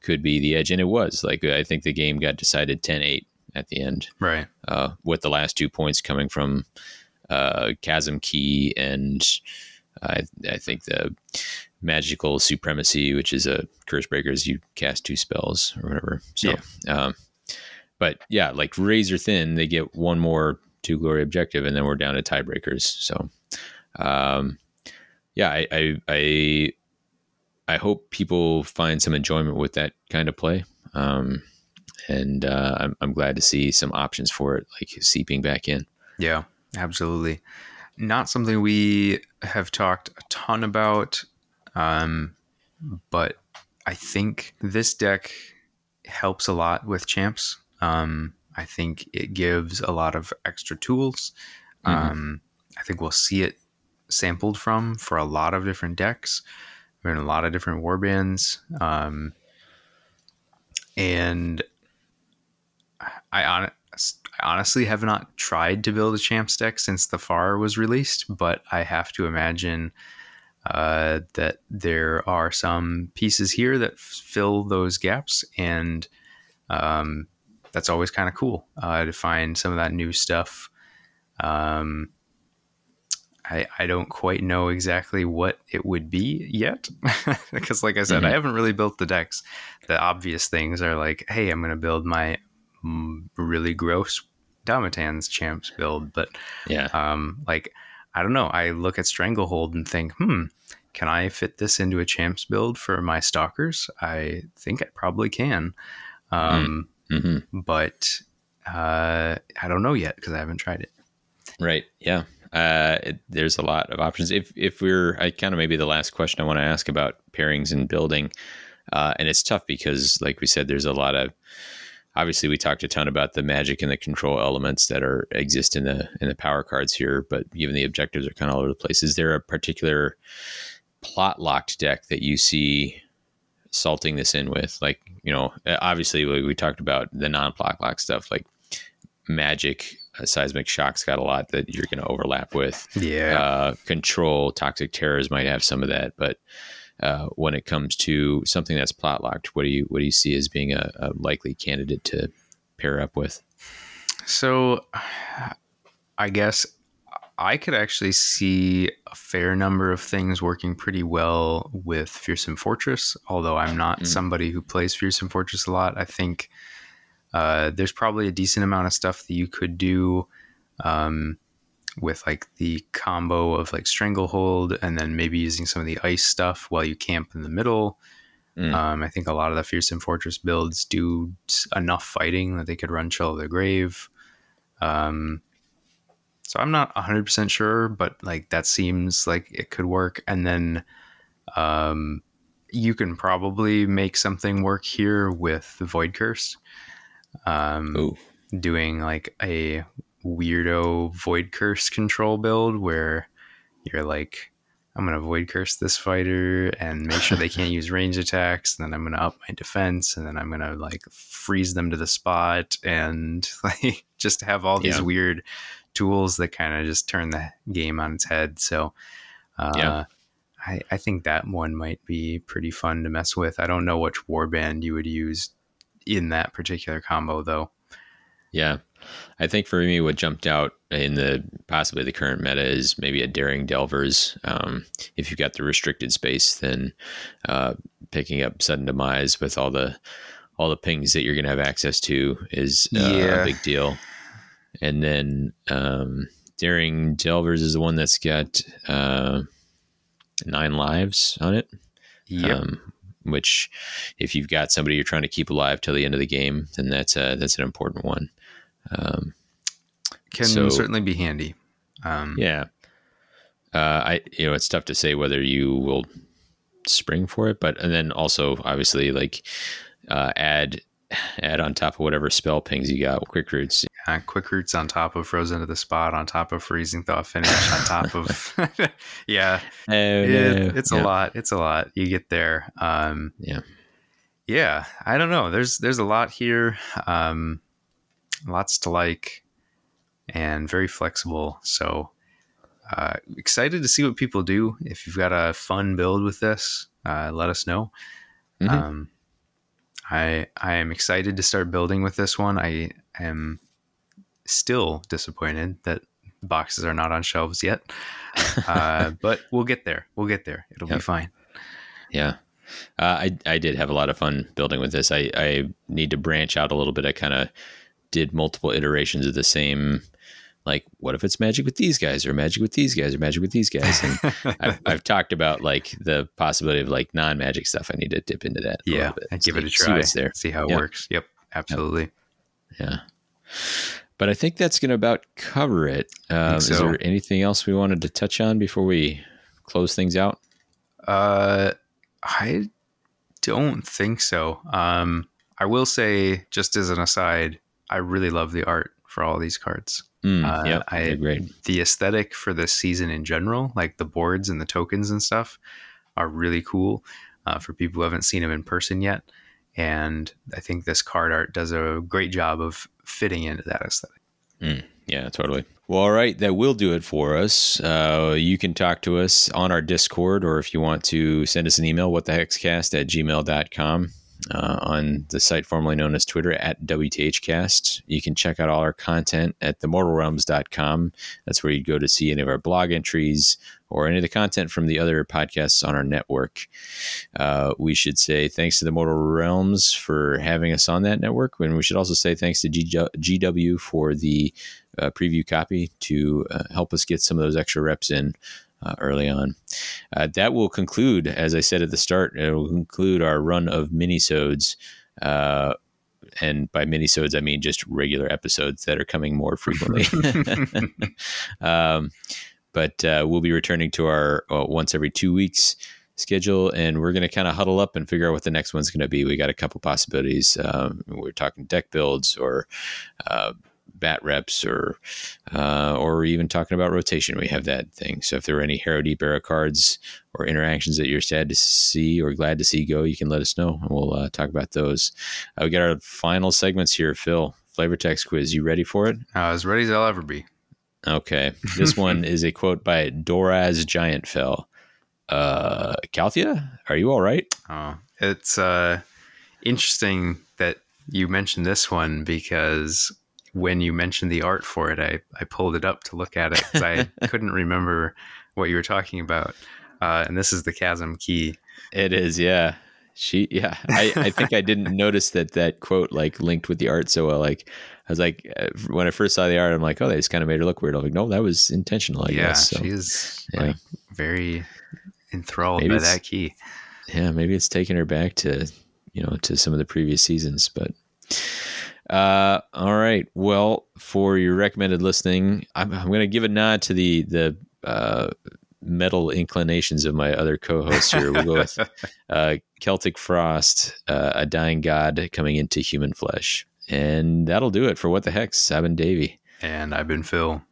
could be the edge. And it was like, I think the game got decided 10 8 at the end, Right. uh, with the last two points coming from uh, Chasm Key and I, I think the magical supremacy, which is a curse breaker, breakers, you cast two spells or whatever. So, um, but yeah, like razor thin, they get one more two glory objective, and then we're down to tiebreakers. So, um, yeah, I, I, I, I hope people find some enjoyment with that kind of play. Um, and uh, I'm, I'm glad to see some options for it, like seeping back in. Yeah, absolutely. Not something we have talked a ton about, um, but I think this deck helps a lot with champs. Um, I think it gives a lot of extra tools. Mhm. Um, I think we'll see it sampled from for a lot of different decks. We're in a lot of different warbands. Um, and I, hon- I honestly have not tried to build a champs deck since the FAR was released, but I have to imagine uh, that there are some pieces here that f- fill those gaps, and um, that's always kind of cool uh, to find some of that new stuff. Um, I, I don't quite know exactly what it would be yet because like i said i Mhm. haven't really built the decks the obvious things are like hey i'm going to build my mm, really gross Domitan's champs build but Yeah. um, like i don't know i look at stranglehold and think hmm can i fit this into a champs build for my stalkers i think i probably can um, hmm but uh, i don't know yet because i haven't tried it Right. Yeah. Uh, it, there's a lot of options. If if we're, I kind of maybe the last question I want to ask about pairings and building, uh, and it's tough because, like we said, there's a lot of. Obviously, we talked a ton about the magic and the control elements that are exist in the in the power cards here, but even the objectives are kind of all over the place. Is there a particular plot locked deck that you see salting this in with? Like, you know, obviously we, we talked about the non plot lock stuff, like magic uh, seismic shocks got a lot that you're going to overlap with yeah uh, control toxic terrors might have some of that but uh, when it comes to something that's plot locked what do you what do you see as being a, a likely candidate to pair up with So, I guess I could actually see a fair number of things working pretty well with Fearsome Fortress. Although I'm not Mm. somebody who plays Fearsome Fortress a lot, I think uh, there's probably a decent amount of stuff that you could do um, with like the combo of like Stranglehold and then maybe using some of the ice stuff while you camp in the middle. Mm. Um, I think a lot of the Fearsome Fortress builds do enough fighting that they could run Chill of the Grave. Um, so I'm not 100% sure, but like that seems like it could work. And then um, you can probably make something work here with the Void Curse. Um, Ooh. doing like a weirdo void curse control build where you're like i'm gonna void curse this fighter and make sure they can't use range attacks and then i'm gonna up my defense and then i'm gonna like freeze them to the spot and like just have all these Yeah. weird tools that kind of just turn the game on its head so uh, Yeah. I, I think that one might be pretty fun to mess with. I don't know which warband you would use in that particular combo though. Yeah. I think for me, what jumped out in the possibly the current meta is maybe a daring delvers. Um, if you've got the restricted space, then uh, picking up sudden demise with all the all the pings that you're going to have access to is uh, Yeah. a big deal. And then um, daring delvers is the one that's got uh, nine lives on it. Yep. Um, which, if you've got somebody you're trying to keep alive till the end of the game, then that's a, that's an important one. Um, Can so- certainly be handy. Um, yeah, uh, I you know it's tough to say whether you will spring for it, but and then also obviously like uh, add add on top of whatever spell pings you got, quick roots. uh, quick roots on top of frozen to the spot, on top of freezing thaw finish, on top of yeah, it, it's a lot. It's a lot. You get there. Um, Yeah. yeah. I don't know. There's there's a lot here. Um, lots to like, and very flexible. So uh, excited to see what people do. If you've got a fun build with this, uh, let us know. Mhm. Um, I I am excited to start building with this one. I am still disappointed that boxes are not on shelves yet, uh, but we'll get there. We'll get there. It'll be fine. Yeah. Uh, I I did have a lot of fun building with this. I, I need to branch out a little bit. I kind of did multiple iterations of the same. Like, what if it's magic with these guys, or magic with these guys, or magic with these guys? And I've, I've talked about like the possibility of like non-magic stuff. I need to dip into that. Yeah, little bit. and give See- it a try. what's there. See how it Yeah. works. Yep, absolutely. Yeah. But I think that's going to about cover it. Um, Is there anything else we wanted to touch on before we close things out? Uh, I don't think so. Um, I will say, just as an aside, I really love the art for all these cards. Mm, Uh, yep, I- they're. The aesthetic for this season in general, like the boards and the tokens and stuff, are really cool uh, for people who haven't seen them in person yet. And I think this card art does a great job of fitting into that aesthetic. Yeah, totally. Well, all right, that will do it for us. Uh, you can talk to us on our Discord, or if you want to send us an email, what the hexcast at gmail.com. Uh, on the site formerly known as Twitter at WTHcast. You can check out all our content at themortalrealms.com. That's where you'd go to see any of our blog entries or any of the content from the other podcasts on our network. Uh, we should say thanks to the Mortal Realms for having us on that network. And we should also say thanks to GW for the uh, preview copy to uh, help us get some of those extra reps in uh, early on. Uh, that will conclude, as I said at the start, it will conclude our run of minisodes. Uh, and by minisodes, I mean just regular episodes that are coming more frequently. um, but uh, we'll be returning to our uh, once every two weeks schedule, and we're going to kind of huddle up and figure out what the next one's going to be. We got a couple possibilities. Um, we're talking deck builds or uh, bat reps, or uh, or even talking about rotation. We have that thing. So if there are any Harrowdeep Era cards or interactions that you're sad to see or glad to see go, you can let us know, and we'll uh, talk about those. Uh, we got our final segments here, Phil. Flavor text quiz. You ready for it? Uh, as ready as I'll ever be. Okay. This one is a quote by Doraz Giant Fell. Uh, Calthea, are you all right? Oh, it's uh, interesting that you mentioned this one because when you mentioned the art for it, I, I pulled it up to look at it because I couldn't remember what you were talking about. Uh, and this is the Chasm Key. It is, yeah. She, yeah. I, I think I didn't notice that that quote like linked with the art so well. Like, I was like, uh, when I first saw the art, I'm like, oh, they just kind of made her look weird. I'm like, no, that was intentional. I yeah, guess. So, she's yeah. like very enthralled Maybe by that key. yeah, maybe it's taking her back to, you know, to some of the previous seasons. But, uh, all right. Well, for your recommended listening, I'm, I'm going to give a nod to the the uh, metal inclinations of my other co-hosts here. We'll go with uh, Celtic Frost, uh, a dying god coming into human flesh, and that'll do it for what the heck, I've been Davy. And I've been Phil.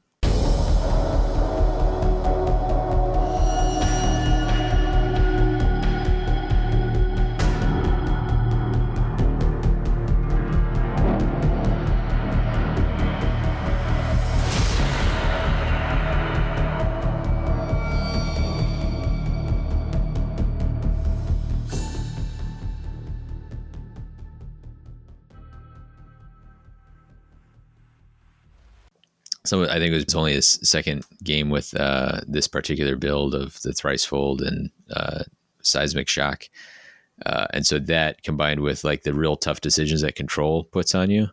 So I think it was only his second game with uh, this particular build of the Thricefold and uh, seismic shock. Uh, and so that combined with like the real tough decisions that control puts on you,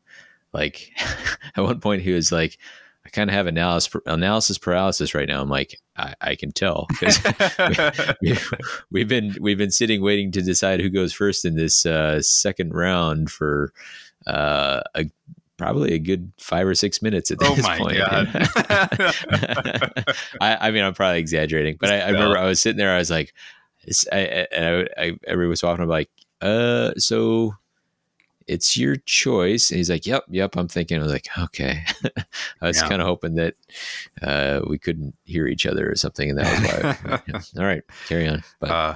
like at one point he was like, I kind of have analysis analysis paralysis right now. I'm like, I, I can tell because we, we, have been we've been sitting waiting to decide who goes first in this uh, second round for uh, a probably a good five or six minutes at oh this oh point. I, I, mean, I'm probably exaggerating, but I, I, remember I was sitting there. I was like, I, I, I, every was often I'm like, uh, so it's your choice. And he's like, yep, yep. I'm thinking, I was like, okay. I was yeah. kind of hoping that uh, we couldn't hear each other or something. And that was why. yeah. All right, carry on. But uh,